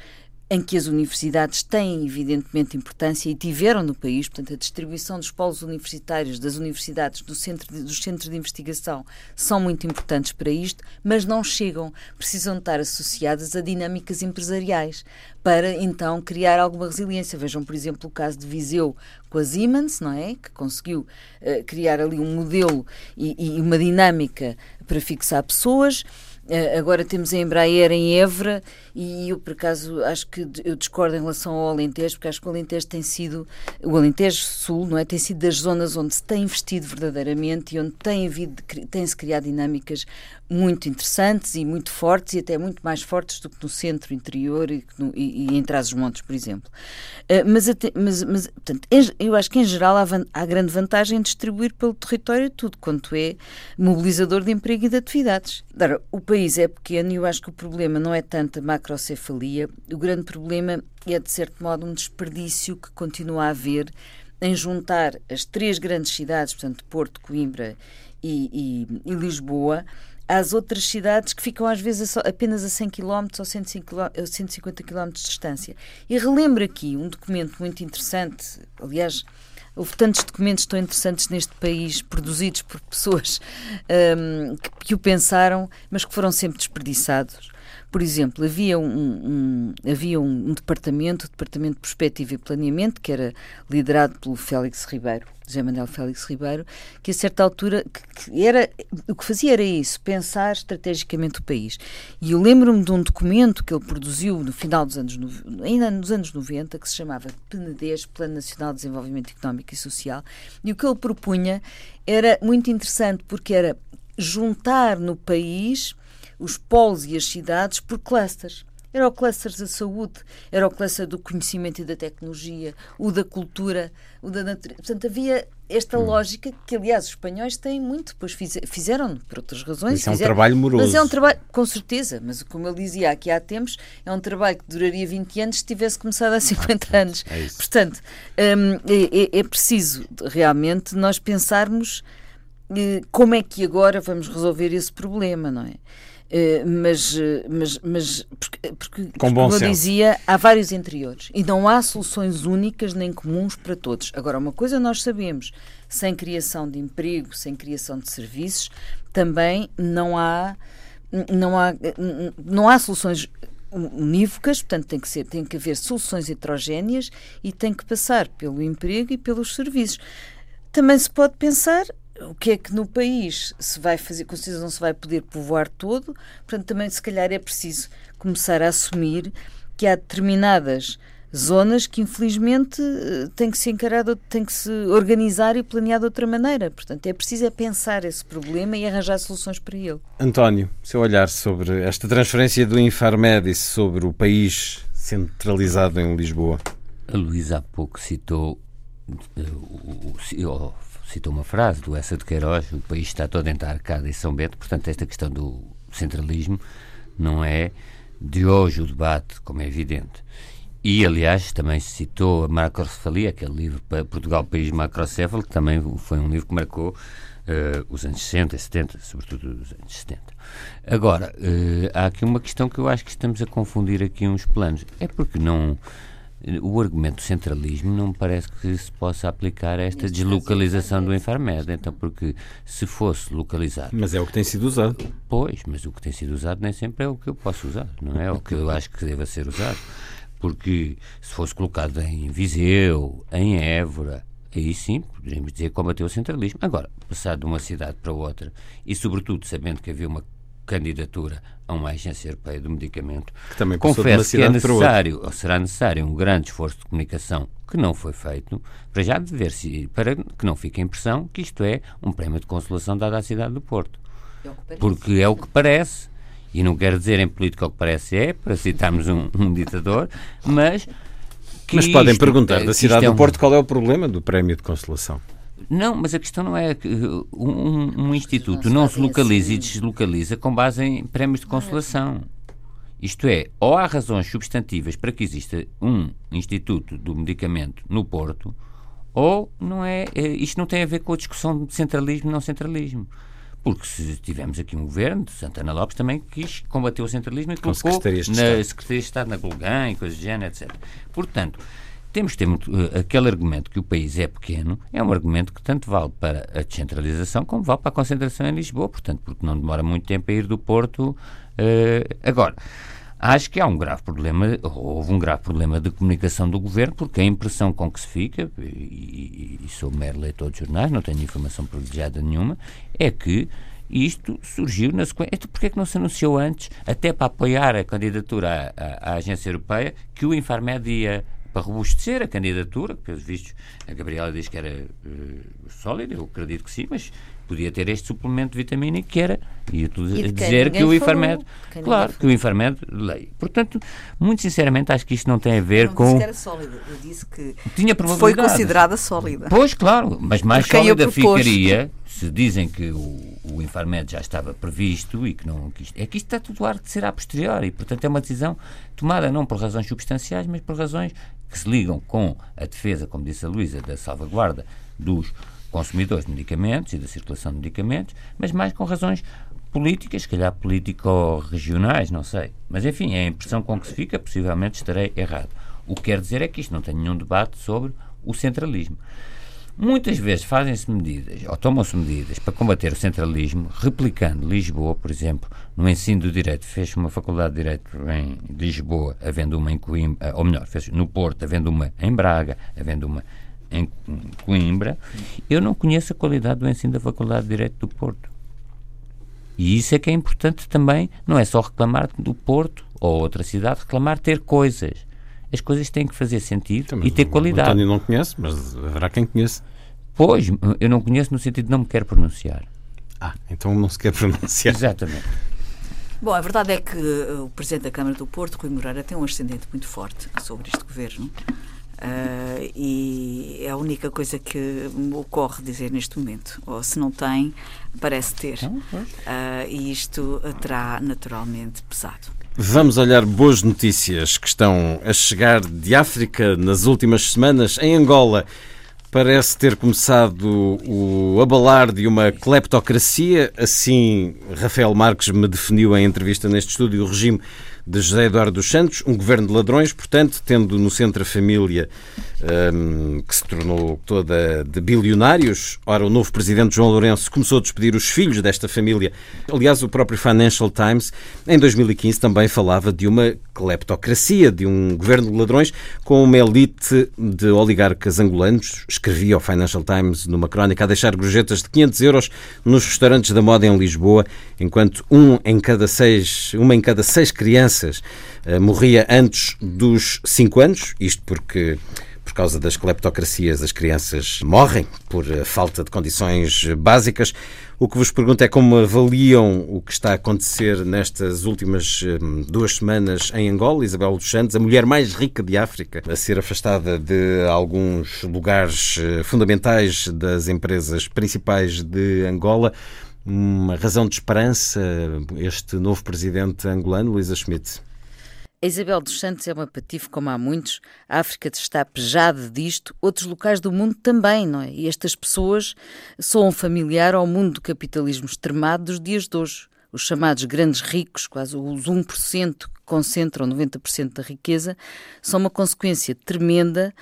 em que as universidades têm evidentemente importância e tiveram no país, portanto, a distribuição dos polos universitários, das universidades, do centro de, dos centros de investigação são muito importantes para isto, mas não chegam, precisam estar associadas a dinâmicas empresariais para então criar alguma resiliência. Vejam, por exemplo, o caso de Viseu com a Siemens, não é? Que conseguiu uh, criar ali um modelo e, e uma dinâmica para fixar pessoas. Uh, agora temos a Embraer em Évora e eu, por acaso, acho que eu discordo em relação ao Alentejo, porque acho que o Alentejo tem sido, o Alentejo Sul, não é? Tem sido das zonas onde se tem investido verdadeiramente e onde tem havido, tem-se criado dinâmicas muito interessantes e muito fortes e até muito mais fortes do que no centro interior e, no, e, e em Trás-os-Montes, por exemplo. Uh, mas, mas, mas portanto, eu acho que em geral há, van, há grande vantagem em distribuir pelo território tudo quanto é mobilizador de emprego e de atividades. Agora, o país é pequeno e eu acho que o problema não é tanto a macrocefalia, o grande problema é, de certo modo, um desperdício que continua a haver em juntar as três grandes cidades, portanto, Porto, Coimbra e, e, e Lisboa, às outras cidades que ficam às vezes apenas a 100 km ou 150 km de distância. E relembro aqui um documento muito interessante, aliás, houve tantos documentos tão interessantes neste país, produzidos por pessoas um, que, que, o pensaram, mas que foram sempre desperdiçados. Por exemplo, havia um, um, havia um, departamento, o Departamento de Perspectiva e Planeamento, que era liderado pelo Félix Ribeiro, José Manuel Félix Ribeiro, que a certa altura que, que era o que fazia era isso, pensar estrategicamente o país. E eu lembro-me de um documento que ele produziu no final dos anos, ainda nos anos 90, que se chamava PNDES, Plano Nacional de Desenvolvimento Económico e Social, e o que ele propunha era muito interessante porque era juntar no país os polos e as cidades por clusters. Era o cluster da saúde, era o cluster do conhecimento e da tecnologia, o da cultura, o da natureza. Portanto, havia esta hum. lógica que, aliás, os espanhóis têm muito, depois fizeram por outras razões. Isso é um trabalho moroso. Mas é um trabalho, com certeza, mas como ele dizia aqui há tempos, é um trabalho que duraria 20 anos se tivesse começado há 50 anos. É. Portanto, hum, é, é, é preciso realmente nós pensarmos eh, como é que agora vamos resolver esse problema, não é? Eh, mas, eh, mas, mas porque, porque Com como eu dizia, há vários interiores e não há soluções únicas nem comuns para todos. Agora, uma coisa nós sabemos, sem criação de emprego, sem criação de serviços, também não há não há, não há soluções unívocas, portanto tem que, ser, tem que haver soluções heterogéneas e tem que passar pelo emprego e pelos serviços. Também se pode pensar o que é que no país se vai fazer, com certeza não se vai poder povoar todo, portanto também se calhar é preciso começar a assumir que há determinadas zonas que infelizmente têm que se encarar, têm que se organizar e planear de outra maneira. Portanto, é preciso é pensar esse problema e arranjar soluções para ele. António, seu olhar sobre esta transferência do Infarmed e sobre o país centralizado em Lisboa. A Luísa há pouco citou citou uma frase do Essa de Queiroz: o país está todo entre a Arcada e São Bento, portanto, esta questão do centralismo não é de hoje o debate, como é evidente. E, aliás, também se citou a macrocefalia, aquele livro Portugal, País Macrocéfalo, que também foi um livro que marcou uh, os anos 60 e 70, sobretudo os anos 70. Agora, uh, há aqui uma questão que eu acho que estamos a confundir aqui uns planos. É porque não o argumento do centralismo não me parece que se possa aplicar a esta deslocalização do Infarmed. Então, porque se fosse localizado. Mas é o que tem sido usado. Pois, mas o que tem sido usado nem sempre é o que eu posso usar, não é o que eu acho que deva ser usado. Porque se fosse colocado em Viseu, em Évora, aí sim poderíamos dizer que combateu o centralismo. Agora, passar de uma cidade para outra e, sobretudo, sabendo que havia uma candidatura a uma agência europeia do medicamento, que também confesso que é necessário, ou será necessário, um grande esforço de comunicação que não foi feito, para já ver se para que não fique a impressão que isto é um prémio de consolação dado à cidade do Porto. É Porque é o que parece, e não quero dizer em política o que parece é, para citarmos um, um ditador, mas. mas podem isto, perguntar da cidade é um... do Porto qual é o problema do prémio de consolação. Não, mas a questão não é que uh, um, um instituto não, se localiza e deslocaliza com base em prémios de consolação. Isto é, ou há razões substantivas para que exista um instituto do medicamento no Porto, ou não é. Eh, isto não tem a ver com a discussão de centralismo e não centralismo. Porque se tivemos aqui um governo, de Santana Lopes também quis combater o centralismo e colocou na Secretaria de Estado, na Gulgã e coisas do género, etc. Portanto, temos que ter muito, uh, aquele argumento que o país é pequeno, é um argumento que tanto vale para a descentralização como vale para a concentração em Lisboa, portanto, porque não demora muito tempo a ir do Porto. Uh, agora, acho que há um grave problema, houve um grave problema de comunicação do governo, porque a impressão com que se fica, e, e, e sou mero leitor de jornais, não tenho informação privilegiada nenhuma, é que isto surgiu na sequência. Então, porquê é que não se anunciou antes, até para apoiar a candidatura à, à, à agência europeia, que o Infarmed ia para robustecer a candidatura, que pelos vistos a Gabriela diz que era uh, sólida, eu acredito que sim, mas podia ter este suplemento de vitamina que era, e dizer que o Infarmed, claro, que o Infarmed lei. Portanto, muito sinceramente, acho que isto não tem a ver não com. Disse que era sólida, eu disse que tinha foi considerada sólida. Pois, claro, mas mais sólida ficaria se dizem que o, o Infarmed já estava previsto e que não. Que isto, é que isto está tudo ar de ser a posteriori, portanto é uma decisão tomada não por razões substanciais, mas por razões que se ligam com a defesa, como disse a Luísa, da salvaguarda dos consumidores de medicamentos e da circulação de medicamentos, mas mais com razões políticas, se calhar político-regionais, não sei. Mas enfim, é a impressão com que se fica, possivelmente estarei errado. O que quer dizer é que isto não tem nenhum debate sobre o centralismo. Muitas vezes fazem-se medidas, ou tomam-se medidas, para combater o centralismo, replicando Lisboa, por exemplo, no ensino do direito. Fez uma faculdade de direito em Lisboa, havendo uma em Coimbra, ou melhor, fez no Porto, havendo uma em Braga, havendo uma em Coimbra. Eu não conheço a qualidade do ensino da faculdade de direito do Porto. E isso é que é importante também, não é só reclamar do Porto ou outra cidade, reclamar ter coisas as coisas têm que fazer sentido então, e ter qualidade. António não conhece, mas haverá quem conheça. Pois, eu não conheço no sentido de não me quero pronunciar. Ah, então não se quer pronunciar. Exatamente. Bom, a verdade é que uh, o Presidente da Câmara do Porto, Rui Moreira, tem um ascendente muito forte sobre este governo. Uh, e é a única coisa que me ocorre dizer neste momento. Ou se não tem, parece ter. Uh, e isto terá naturalmente pesado. Vamos olhar boas notícias que estão a chegar de África nas últimas semanas. Em Angola, parece ter começado o abalar de uma cleptocracia. Assim, Rafael Marques me definiu em entrevista neste estúdio o regime de José Eduardo dos Santos, um governo de ladrões, portanto, tendo no centro a família um, que se tornou toda de bilionários. Ora, o novo presidente João Lourenço começou a despedir os filhos desta família. Aliás, o próprio Financial Times, em 2015, também falava de uma cleptocracia, de um governo de ladrões com uma elite de oligarcas angolanos. Escrevia ao Financial Times numa crónica a deixar gorjetas de 500 euros nos restaurantes da moda em Lisboa, enquanto um em cada seis, uma em cada seis crianças uh, morria antes dos 5 anos, isto porque por causa das cleptocracias, as crianças morrem por falta de condições básicas. O que vos pergunto é como avaliam o que está a acontecer nestas últimas hum, duas semanas em Angola. Isabel dos Santos, a mulher mais rica de África, a ser afastada de alguns lugares eh, fundamentais das empresas principais de Angola. Uma razão de esperança, este novo presidente angolano, Luísa Schmidt? A Isabel dos Santos é uma patife como há muitos. A África está pejada disto, outros locais do mundo também, não é? E estas pessoas soam familiar ao mundo do capitalismo extremado dos dias de hoje. Os chamados grandes ricos, quase os 1% que concentram 90% da riqueza, são uma consequência tremenda,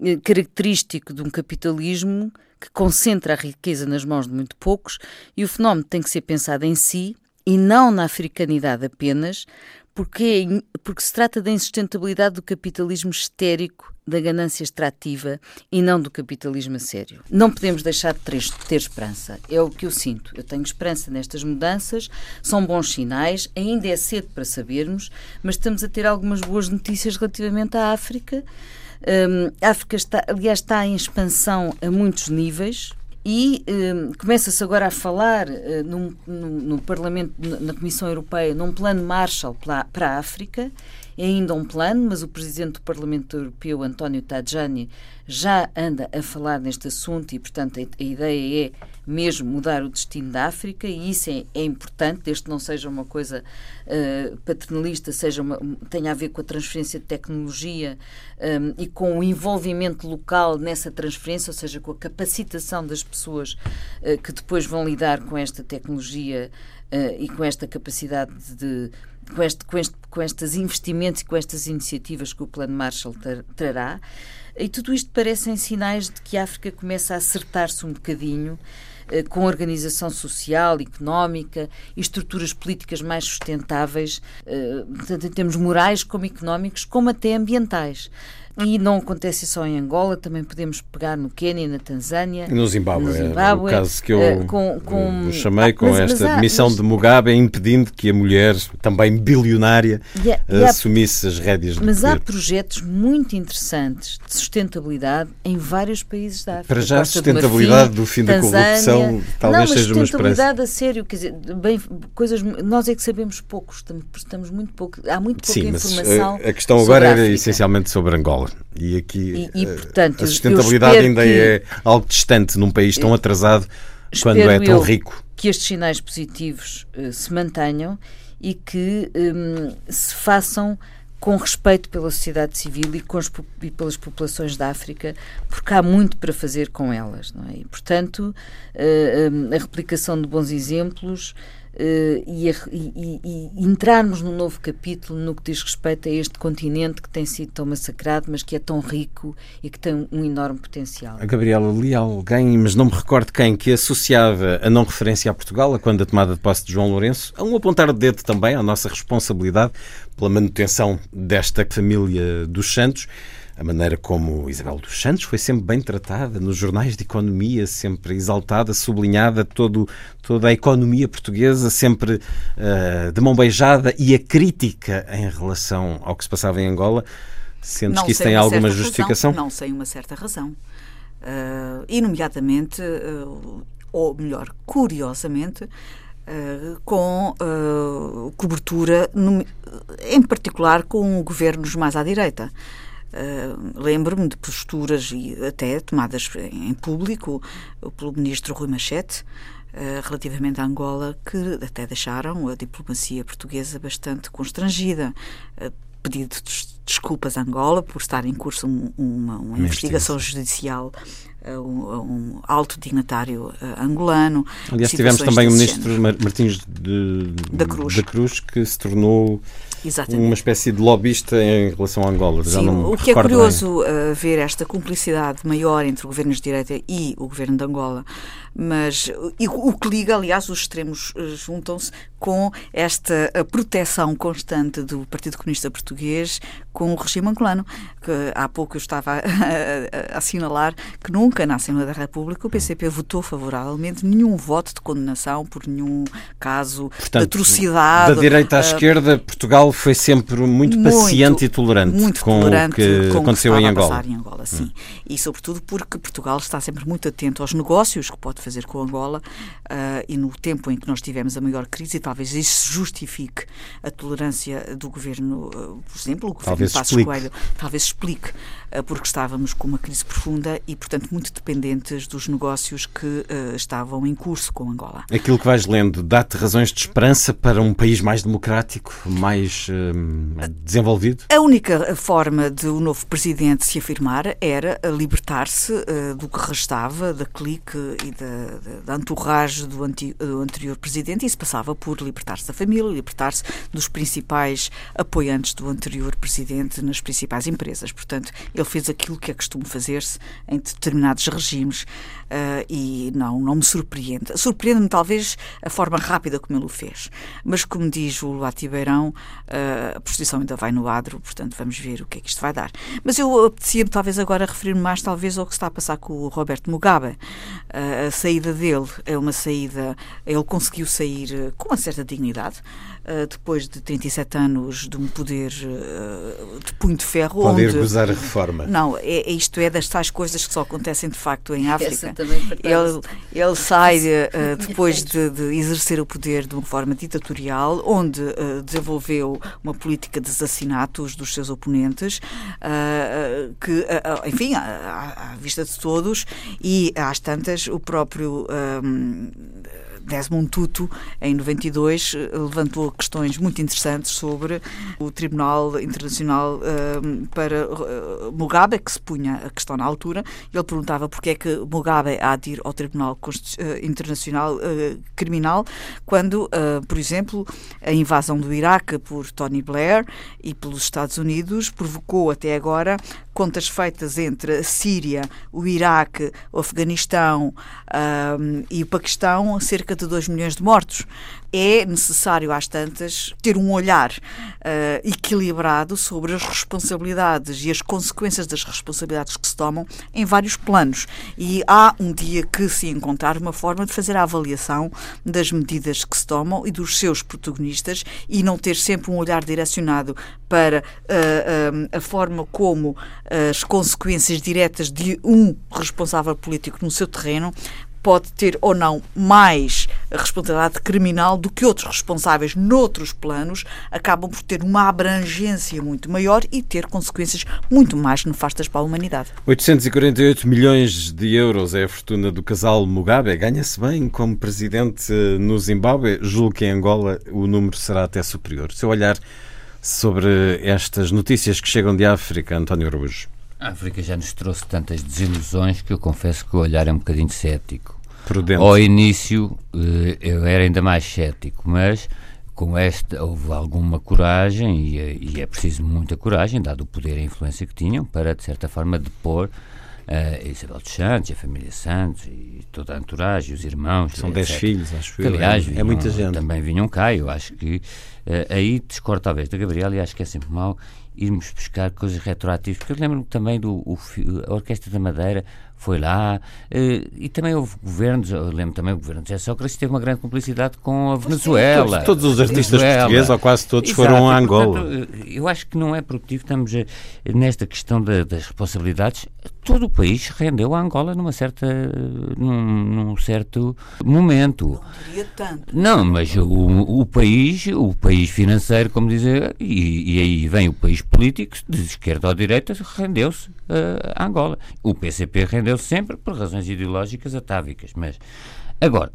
eh, característico de um capitalismo que concentra a riqueza nas mãos de muito poucos, e o fenómeno tem que ser pensado em si e não na africanidade apenas, porque, porque se trata da insustentabilidade do capitalismo histérico, da ganância extrativa e não do capitalismo a sério. Não podemos deixar de ter, ter esperança. É o que eu sinto. Eu tenho esperança nestas mudanças, são bons sinais, ainda é cedo para sabermos, mas estamos a ter algumas boas notícias relativamente à África. Um, a África está, aliás, está em expansão a muitos níveis. E um, começa-se agora a falar uh, num, no Parlamento, na Comissão Europeia, num plano Marshall para, para a África. É ainda um plano, mas o Presidente do Parlamento Europeu, António Tajani, já anda a falar neste assunto e, portanto, a, a ideia é mesmo mudar o destino da África e isso é, é importante, desde que não seja uma coisa uh, paternalista, seja uma, tenha a ver com a transferência de tecnologia um, e com o envolvimento local nessa transferência, ou seja, com a capacitação das pessoas uh, que depois vão lidar com esta tecnologia uh, e com esta capacidade de com, este, com, este, com estes investimentos e com estas iniciativas que o Plano Marshall trará. E tudo isto parecem sinais de que a África começa a acertar-se um bocadinho eh, com organização social, económica e estruturas políticas mais sustentáveis, eh, tanto em termos morais como económicos, como até ambientais. E não acontece só em Angola, também podemos pegar no Quênia, na Tanzânia. No Zimbábue, no Zimbábue o caso que eu uh, com, com... chamei com mas, esta mas demissão mas... de Mugabe, impedindo que a mulher, também bilionária, há, assumisse as rédeas do Mas poder. há projetos muito interessantes de sustentabilidade em vários países da África. Para já a sustentabilidade do fim, do fim Tanzânia, da corrupção talvez não, seja uma esperança. sustentabilidade a sério, quer dizer, bem, coisas, nós é que sabemos pouco, estamos, estamos muito pouco, há muito pouca Sim, informação. A, a questão agora era essencialmente sobre Angola. E aqui e, e, portanto, a sustentabilidade ainda que, é algo distante num país tão atrasado quando é tão rico. Que estes sinais positivos uh, se mantenham e que um, se façam com respeito pela sociedade civil e, as, e, pelas populações da África, porque há muito para fazer com elas. Não é? E, portanto, uh, a replicação de bons exemplos Uh, e, e, e, entrarmos num novo capítulo no que diz respeito a este continente que tem sido tão massacrado, mas que é tão rico e que tem um enorme potencial. A Gabriela, li alguém, mas não me recordo quem, que associava a não referência a Portugal, a quando a tomada de posse de João Lourenço, a um apontar de dedo também à nossa responsabilidade pela manutenção desta família dos Santos a maneira como Isabel dos Santos foi sempre bem tratada nos jornais de economia, sempre exaltada, sublinhada, todo, toda a economia portuguesa sempre uh, de mão beijada e a crítica em relação ao que se passava em Angola. Sentes não que isso tem alguma justificação? Razão, não sem uma certa razão. Uh, e, nomeadamente, uh, ou melhor, curiosamente, uh, com cobertura, no, em particular com governos mais à direita. Uh, Lembro-me de posturas e até tomadas em público pelo ministro Rui Machete uh, relativamente a Angola que até deixaram a diplomacia portuguesa bastante constrangida. Uh, pedido desculpas a Angola por estar em curso um, uma, uma investigação judicial a um, um, alto dignatário angolano. Aliás, tivemos também o ministro Martins de, da, Cruz. da Cruz que se tornou Exatamente. uma espécie de lobbyista em relação a Angola. Sim, o que é curioso uh, ver esta cumplicidade maior entre o governo de direita e o governo de Angola, mas o que liga, aliás, os extremos uh, juntam-se com esta uh, proteção constante do Partido Comunista Português com o regime angolano. Que há pouco eu estava a, a, a assinalar que nunca na Assembleia da República o PCP votou favoravelmente nenhum voto de condenação por nenhum caso Portanto, de atrocidade. Da direita à esquerda, Portugal Portugal foi sempre muito, muito paciente e tolerante muito com tolerante o que com aconteceu o que em Angola. em Angola sim. Hum. E sobretudo porque Portugal está sempre muito atento aos negócios que pode fazer com Angola uh, e no tempo em que nós tivemos a maior crise, e talvez isso justifique a tolerância do governo, uh, por exemplo, o governo talvez Passos explique. Coelho, talvez explique, uh, porque estávamos com uma crise profunda e, portanto, muito dependentes dos negócios que estavam em curso com Angola. Aquilo que vais lendo dá-te razões de esperança para um país mais democrático, mais desenvolvido? A única forma de o novo presidente se afirmar era libertar-se do que restava da clique e da, da, do, do anterior presidente. Isso passava por libertar-se da família, libertar-se dos principais apoiantes do anterior presidente nas principais empresas. Portanto, ele fez aquilo que é costume fazer-se em determinados regimes uh, e não, não me surpreende. Surpreende-me talvez a forma rápida como ele o fez. Mas, como diz o Luati Beirão, uh, a posição ainda vai no adro, portanto, vamos ver o que é que isto vai dar. Mas eu apetecia-me talvez agora referir-me mais talvez ao que está a passar com o Roberto Mugabe. Uh, a saída dele é uma saída, ele conseguiu sair com uma certa dignidade, uh, depois de 37 anos de um poder uh, de punho de ferro. Poder onde, gozar a reforma. Não, é, é, isto é das tais coisas que só acontecem de facto em África. Ele, ele sai uh, depois de, de, exercer o poder de uma forma ditatorial, onde desenvolveu uma política de assassinatos dos seus oponentes, que, enfim, à, à, vista de todos, e às tantas, o próprio. Um, Desmond Tutu, em 92, levantou questões muito interessantes sobre o Tribunal Internacional uh, para uh, Mugabe, que se punha a questão na altura. Ele perguntava porque é que Mugabe há de ir ao Tribunal uh, Internacional Criminal quando, por exemplo, a invasão do Iraque por Tony Blair e pelos Estados Unidos provocou até agora contas feitas entre a Síria, o Iraque, o Afeganistão e o Paquistão cerca de 2 milhões de mortos. É necessário, às tantas, ter um olhar uh, equilibrado sobre as responsabilidades e as consequências das responsabilidades que se tomam em vários planos. E há um dia que se encontrar uma forma de fazer a avaliação das medidas que se tomam e dos seus protagonistas e não ter sempre um olhar direcionado para uh, uh, a forma como as consequências diretas de um responsável político no seu terreno pode ter ou não mais responsabilidade criminal do que outros responsáveis noutros planos, acabam por ter uma abrangência muito maior e ter consequências muito mais nefastas para a humanidade. 848 milhões de euros é a fortuna do casal Mugabe. Ganha-se bem como presidente no Zimbábue. Julgo que em Angola o número será até superior. Seu olhar sobre estas notícias que chegam de África, António Araújo. A África já nos trouxe tantas desilusões que eu confesso que o olhar é um bocadinho cético. Prudente. Ao início eh, eu era ainda mais cético, mas com esta houve alguma coragem e, é, e é preciso muita coragem, dado o poder e a influência que tinham, para de certa forma depor a Isabel dos Santos, a família Santos e toda a entourage, os irmãos. São 10 filhos, acho que. Aliás, vinham, é muita gente. Também vinham cá, eu acho que uh, aí discordo talvez da Gabriela e acho que é sempre mau irmos buscar coisas retroativas, porque eu lembro-me também do o, a Orquestra da Madeira foi lá, uh, e também houve governos, eu lembro também o governo de Sócrates teve uma grande cumplicidade com a Venezuela. Todos, todos os artistas Venezuela. portugueses, ou quase todos, Exato, foram a Angola. Portanto, eu acho que não é produtivo, estamos eh, nesta questão de, das responsabilidades, todo o país rendeu a Angola numa certa, num, num certo momento. Não tanto. Não, mas o, o país, o país financeiro, como dizer, e, e aí vem o país político, de esquerda ou direita, rendeu-se uh, a Angola. O PCP rendeu defendeu sempre por razões ideológicas atávicas. Mas, agora,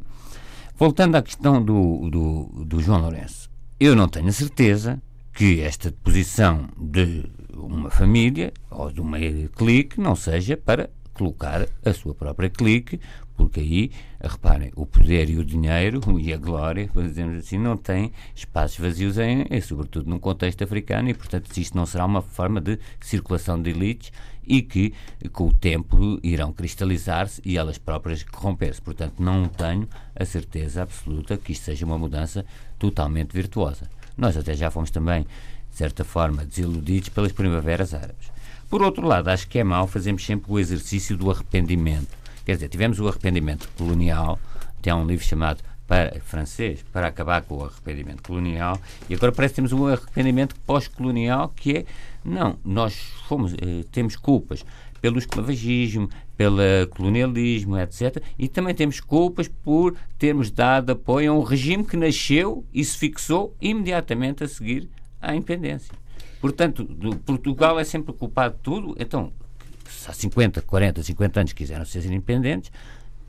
voltando à questão do, do, do João Lourenço, eu não tenho certeza que esta posição de uma família ou de uma clique não seja para colocar a sua própria clique, porque aí, reparem, o poder e o dinheiro e a glória, dizemos assim, não têm espaços vazios, em, em, sobretudo num contexto africano, e portanto isto não será uma forma de circulação de elites e que, com o tempo, irão cristalizar-se e elas próprias corromper-se. Portanto, não tenho a certeza absoluta que isto seja uma mudança totalmente virtuosa. Nós até já fomos também, de certa forma, desiludidos pelas primaveras árabes. Por outro lado, acho que é mau fazermos sempre o exercício do arrependimento. Quer dizer, tivemos o arrependimento colonial, tem um livro chamado para, francês para acabar com o arrependimento colonial e agora parece que temos um arrependimento pós-colonial que é não, nós fomos, eh, temos culpas pelo esclavagismo, pelo colonialismo, etc. E também temos culpas por termos dado apoio a um regime que nasceu e se fixou imediatamente a seguir à independência. Portanto, Portugal é sempre culpado de tudo. Então, se há 50, 40, 50 anos quiseram ser independentes,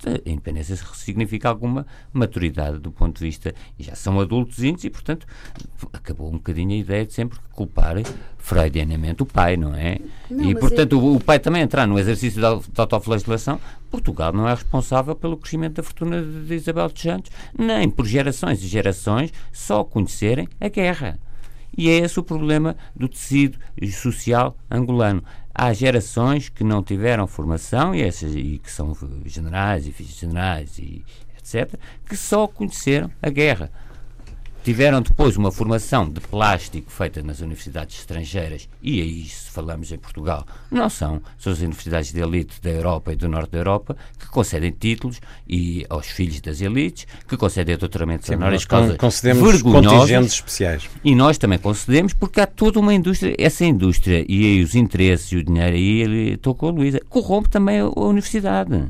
a independência significa alguma maturidade do ponto de vista, e já são adultos e, portanto, acabou um bocadinho a ideia de sempre culpar freudianamente o pai, não é? Não, e, portanto, é... o, o, pai também entrar no exercício da, da autoflagelação, Portugal não é responsável pelo crescimento da fortuna de, de Isabel de Santos, nem por gerações e gerações só conhecerem a guerra. E é esse o problema do tecido social angolano há gerações que não tiveram formação e, essas, e que são generais e vice-generais e etc., que só conheceram a guerra. Tiveram depois uma formação de plástico feita nas universidades estrangeiras, e aí, se falamos em Portugal, não são, são as universidades de elite da Europa e do Norte da Europa que concedem títulos e aos filhos das elites, que concedem doutoramentos honoris causa concedemos contingentes especiais. E nós também concedemos porque há toda uma indústria, essa indústria e aí os interesses e o dinheiro, aí ele tocou a Luísa, corrompe também a universidade.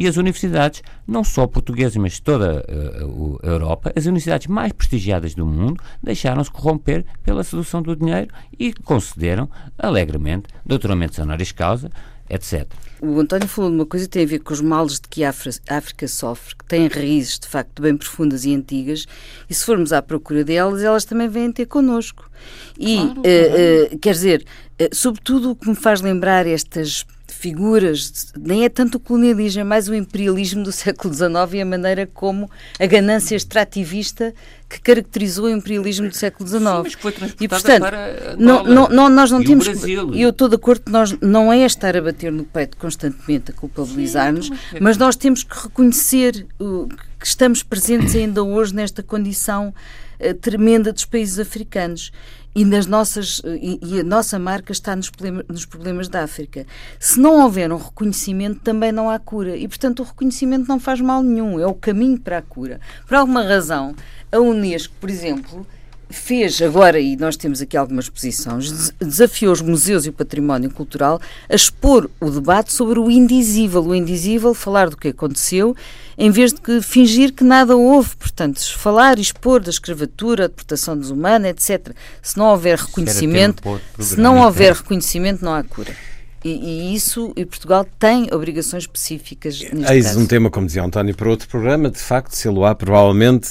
E as universidades, não só portuguesas, mas toda uh, a Europa, as universidades mais prestigiadas do mundo, deixaram-se corromper pela sedução do dinheiro e concederam alegremente doutoramentos honoris causa, etc. O António falou de uma coisa que tem a ver com os males de que a África sofre, que têm raízes de facto bem profundas e antigas, e se formos à procura delas, elas também vêm ter connosco. E, claro, uh, uh, quer dizer, uh, sobretudo o que me faz lembrar estas figuras, nem é tanto o colonialismo, é mais o imperialismo do século XIX e a maneira como a ganância extrativista que caracterizou o imperialismo do século XIX. Sim, mas foi e portanto, para não, não, não, nós não temos. E eu estou de acordo que nós não é estar a bater no peito constantemente a culpabilizar-nos, mas nós temos que reconhecer uh, que estamos presentes ainda hoje nesta condição uh, tremenda dos países africanos e nas nossas e, e, a nossa marca está nos, nos problemas da África. Se não houver um reconhecimento, também não há cura. E, portanto, o reconhecimento não faz mal nenhum, é o caminho para a cura. Por alguma razão, a Unesco, por exemplo, fez agora, e nós temos aqui algumas posições, desafiou os museus e o património cultural a expor o debate sobre o indizível. O indizível, falar do que aconteceu, em vez de fingir que nada houve. Portanto, falar e expor da escravatura, a deportação desumana, etc. Se não houver reconhecimento, se não houver reconhecimento, não há cura. E, e, isso, e Portugal tem obrigações específicas neste Eis um tema, como dizia António, para outro programa. De facto, se lo há, provavelmente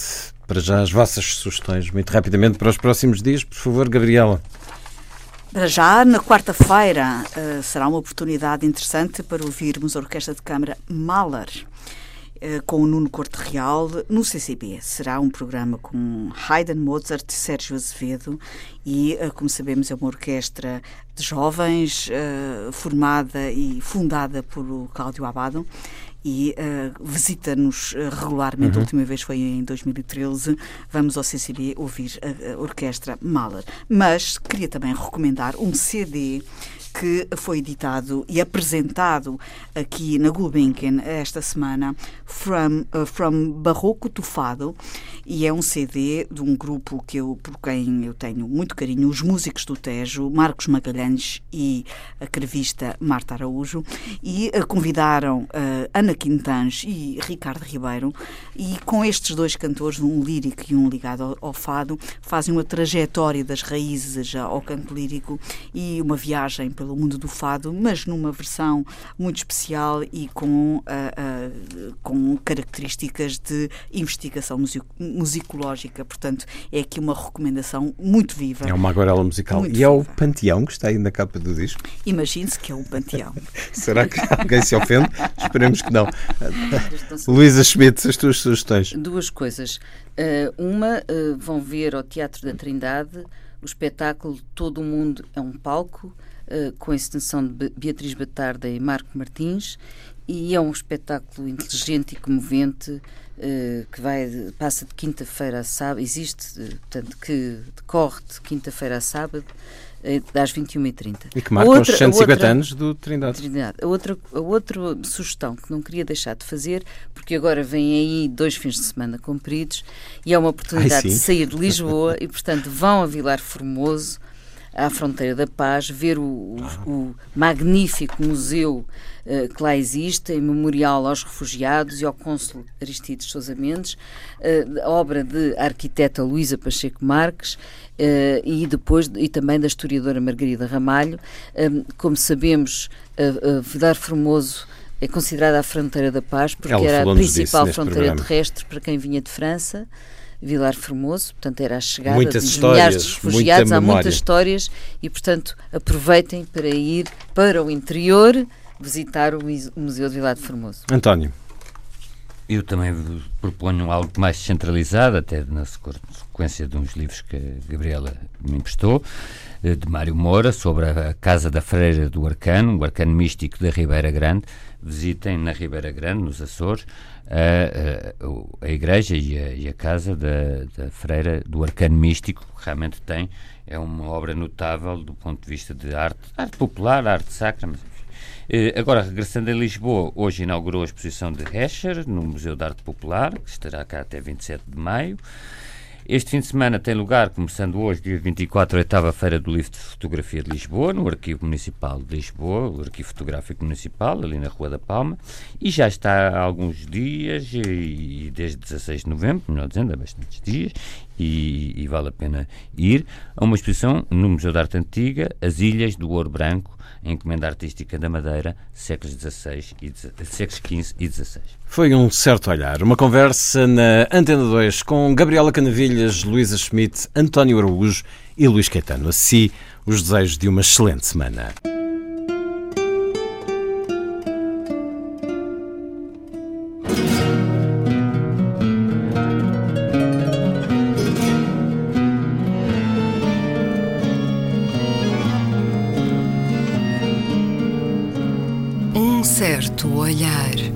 para já as vossas sugestões, muito rapidamente, para os próximos dias. Por favor, Gabriela. Para já, na quarta-feira, uh, será uma oportunidade interessante para ouvirmos a Orquestra de Câmara Mahler uh, com o Nuno Corte Real no CCB. Será um programa com Haydn, Mozart, Sérgio Azevedo e, uh, como sabemos, é uma orquestra de jovens formada e fundada por Cláudio Abado e uh, visita-nos uh, regularmente. Uhum. A última vez foi em 2013. Vamos ao CCB ouvir a, a Orquestra Mahler. Mas queria também recomendar um CD que foi editado e apresentado aqui na Gulbenkian esta semana, From, uh, From Barroco to Fado, e é um CD de um grupo que eu, por quem eu tenho muito carinho, os músicos do Tejo, Marcos Magalhães e a crevista Marta Araújo, e uh, convidaram uh, Ana Quintans e Ricardo Ribeiro, e com estes dois cantores, um lírico e um ligado ao, ao fado, fazem uma trajetória das raízes ao canto lírico e uma viagem pelo mundo do fado, mas numa versão muito especial e com, uh, uh, com características de investigação musicológica. Portanto, é aqui uma recomendação muito viva. É uma aguarela musical. e é o Panteão que está aí na capa do disco? Imagine-se que é um Panteão. Será que alguém se ofende? Esperemos que não. Luísa Schmidt, as tuas sugestões? Duas coisas. Uh, uma, vão ver ao Teatro da Trindade o espetáculo Todo o Mundo é um Palco, uh, com a extensão de Beatriz Batarda e Marco Martins, e é um espetáculo inteligente e comovente uh, que vai passa de quinta-feira a sábado, existe, uh, portanto, que decorre de quinta-feira a sábado às 21h30. E que marca outra, os 150 outra, anos do Trindade. Trindade. A, outra, a outra sugestão que não queria deixar de fazer, porque agora vêm aí dois fins de semana compridos e é uma oportunidade Ai, de sair de Lisboa e, portanto, vão a Vilar Formoso à fronteira da paz, ver o, o, o magnífico museu uh, que lá existe, em memorial aos refugiados e ao cônsul Aristides Sousa Mendes, uh, obra de arquiteta Luísa Pacheco Marques uh, e depois e também da historiadora Margarida Ramalho. como sabemos, uh, Vidar Formoso é considerada a fronteira da paz porque Ela era a principal fronteira programa. terrestre para quem vinha de França. Vilar Formoso, portanto era a chegada muitas histórias, milhares de refugiados, muita há muitas histórias e, portanto, aproveitem para ir para o interior visitar o Museu de Vilar de Formoso. António. Eu também proponho algo mais centralizado, até na sequência de uns livros que a Gabriela me emprestou, eh, de Mário Moura, sobre a Casa da Freira do Arcano, o Arcano Místico da Ribeira Grande. Visitem na Ribeira Grande, nos Açores, a, a, a igreja e a, e a casa da, da, freira do arcano místico, que realmente tem, é uma obra notável do ponto de vista de arte, arte popular, arte sacra, mas agora, regressando a Lisboa, hoje inaugurou a exposição de Escher, no Museu de Arte Popular, que estará cá até 27 de maio. Este fim de semana tem lugar, começando hoje, dia 24, a oitava Feira do Livro de Fotografia de Lisboa, no Arquivo Municipal de Lisboa, o Arquivo Fotográfico Municipal, ali na Rua da Palma, e já está há alguns dias, e desde 16 de novembro, melhor dizendo, há bastantes dias, e, e vale a pena ir, a uma exposição no Museu da Arte Antiga, As Ilhas do Ouro Branco, encomenda artística da Madeira, séculos XVI e séculos XV e XVI. Foi um certo olhar. Uma conversa na Antena 2 com Gabriela Canavilhas, Luísa Schmidt, António Araújo e Luís Caetano. Assim, os desejos de uma excelente semana. Olhar.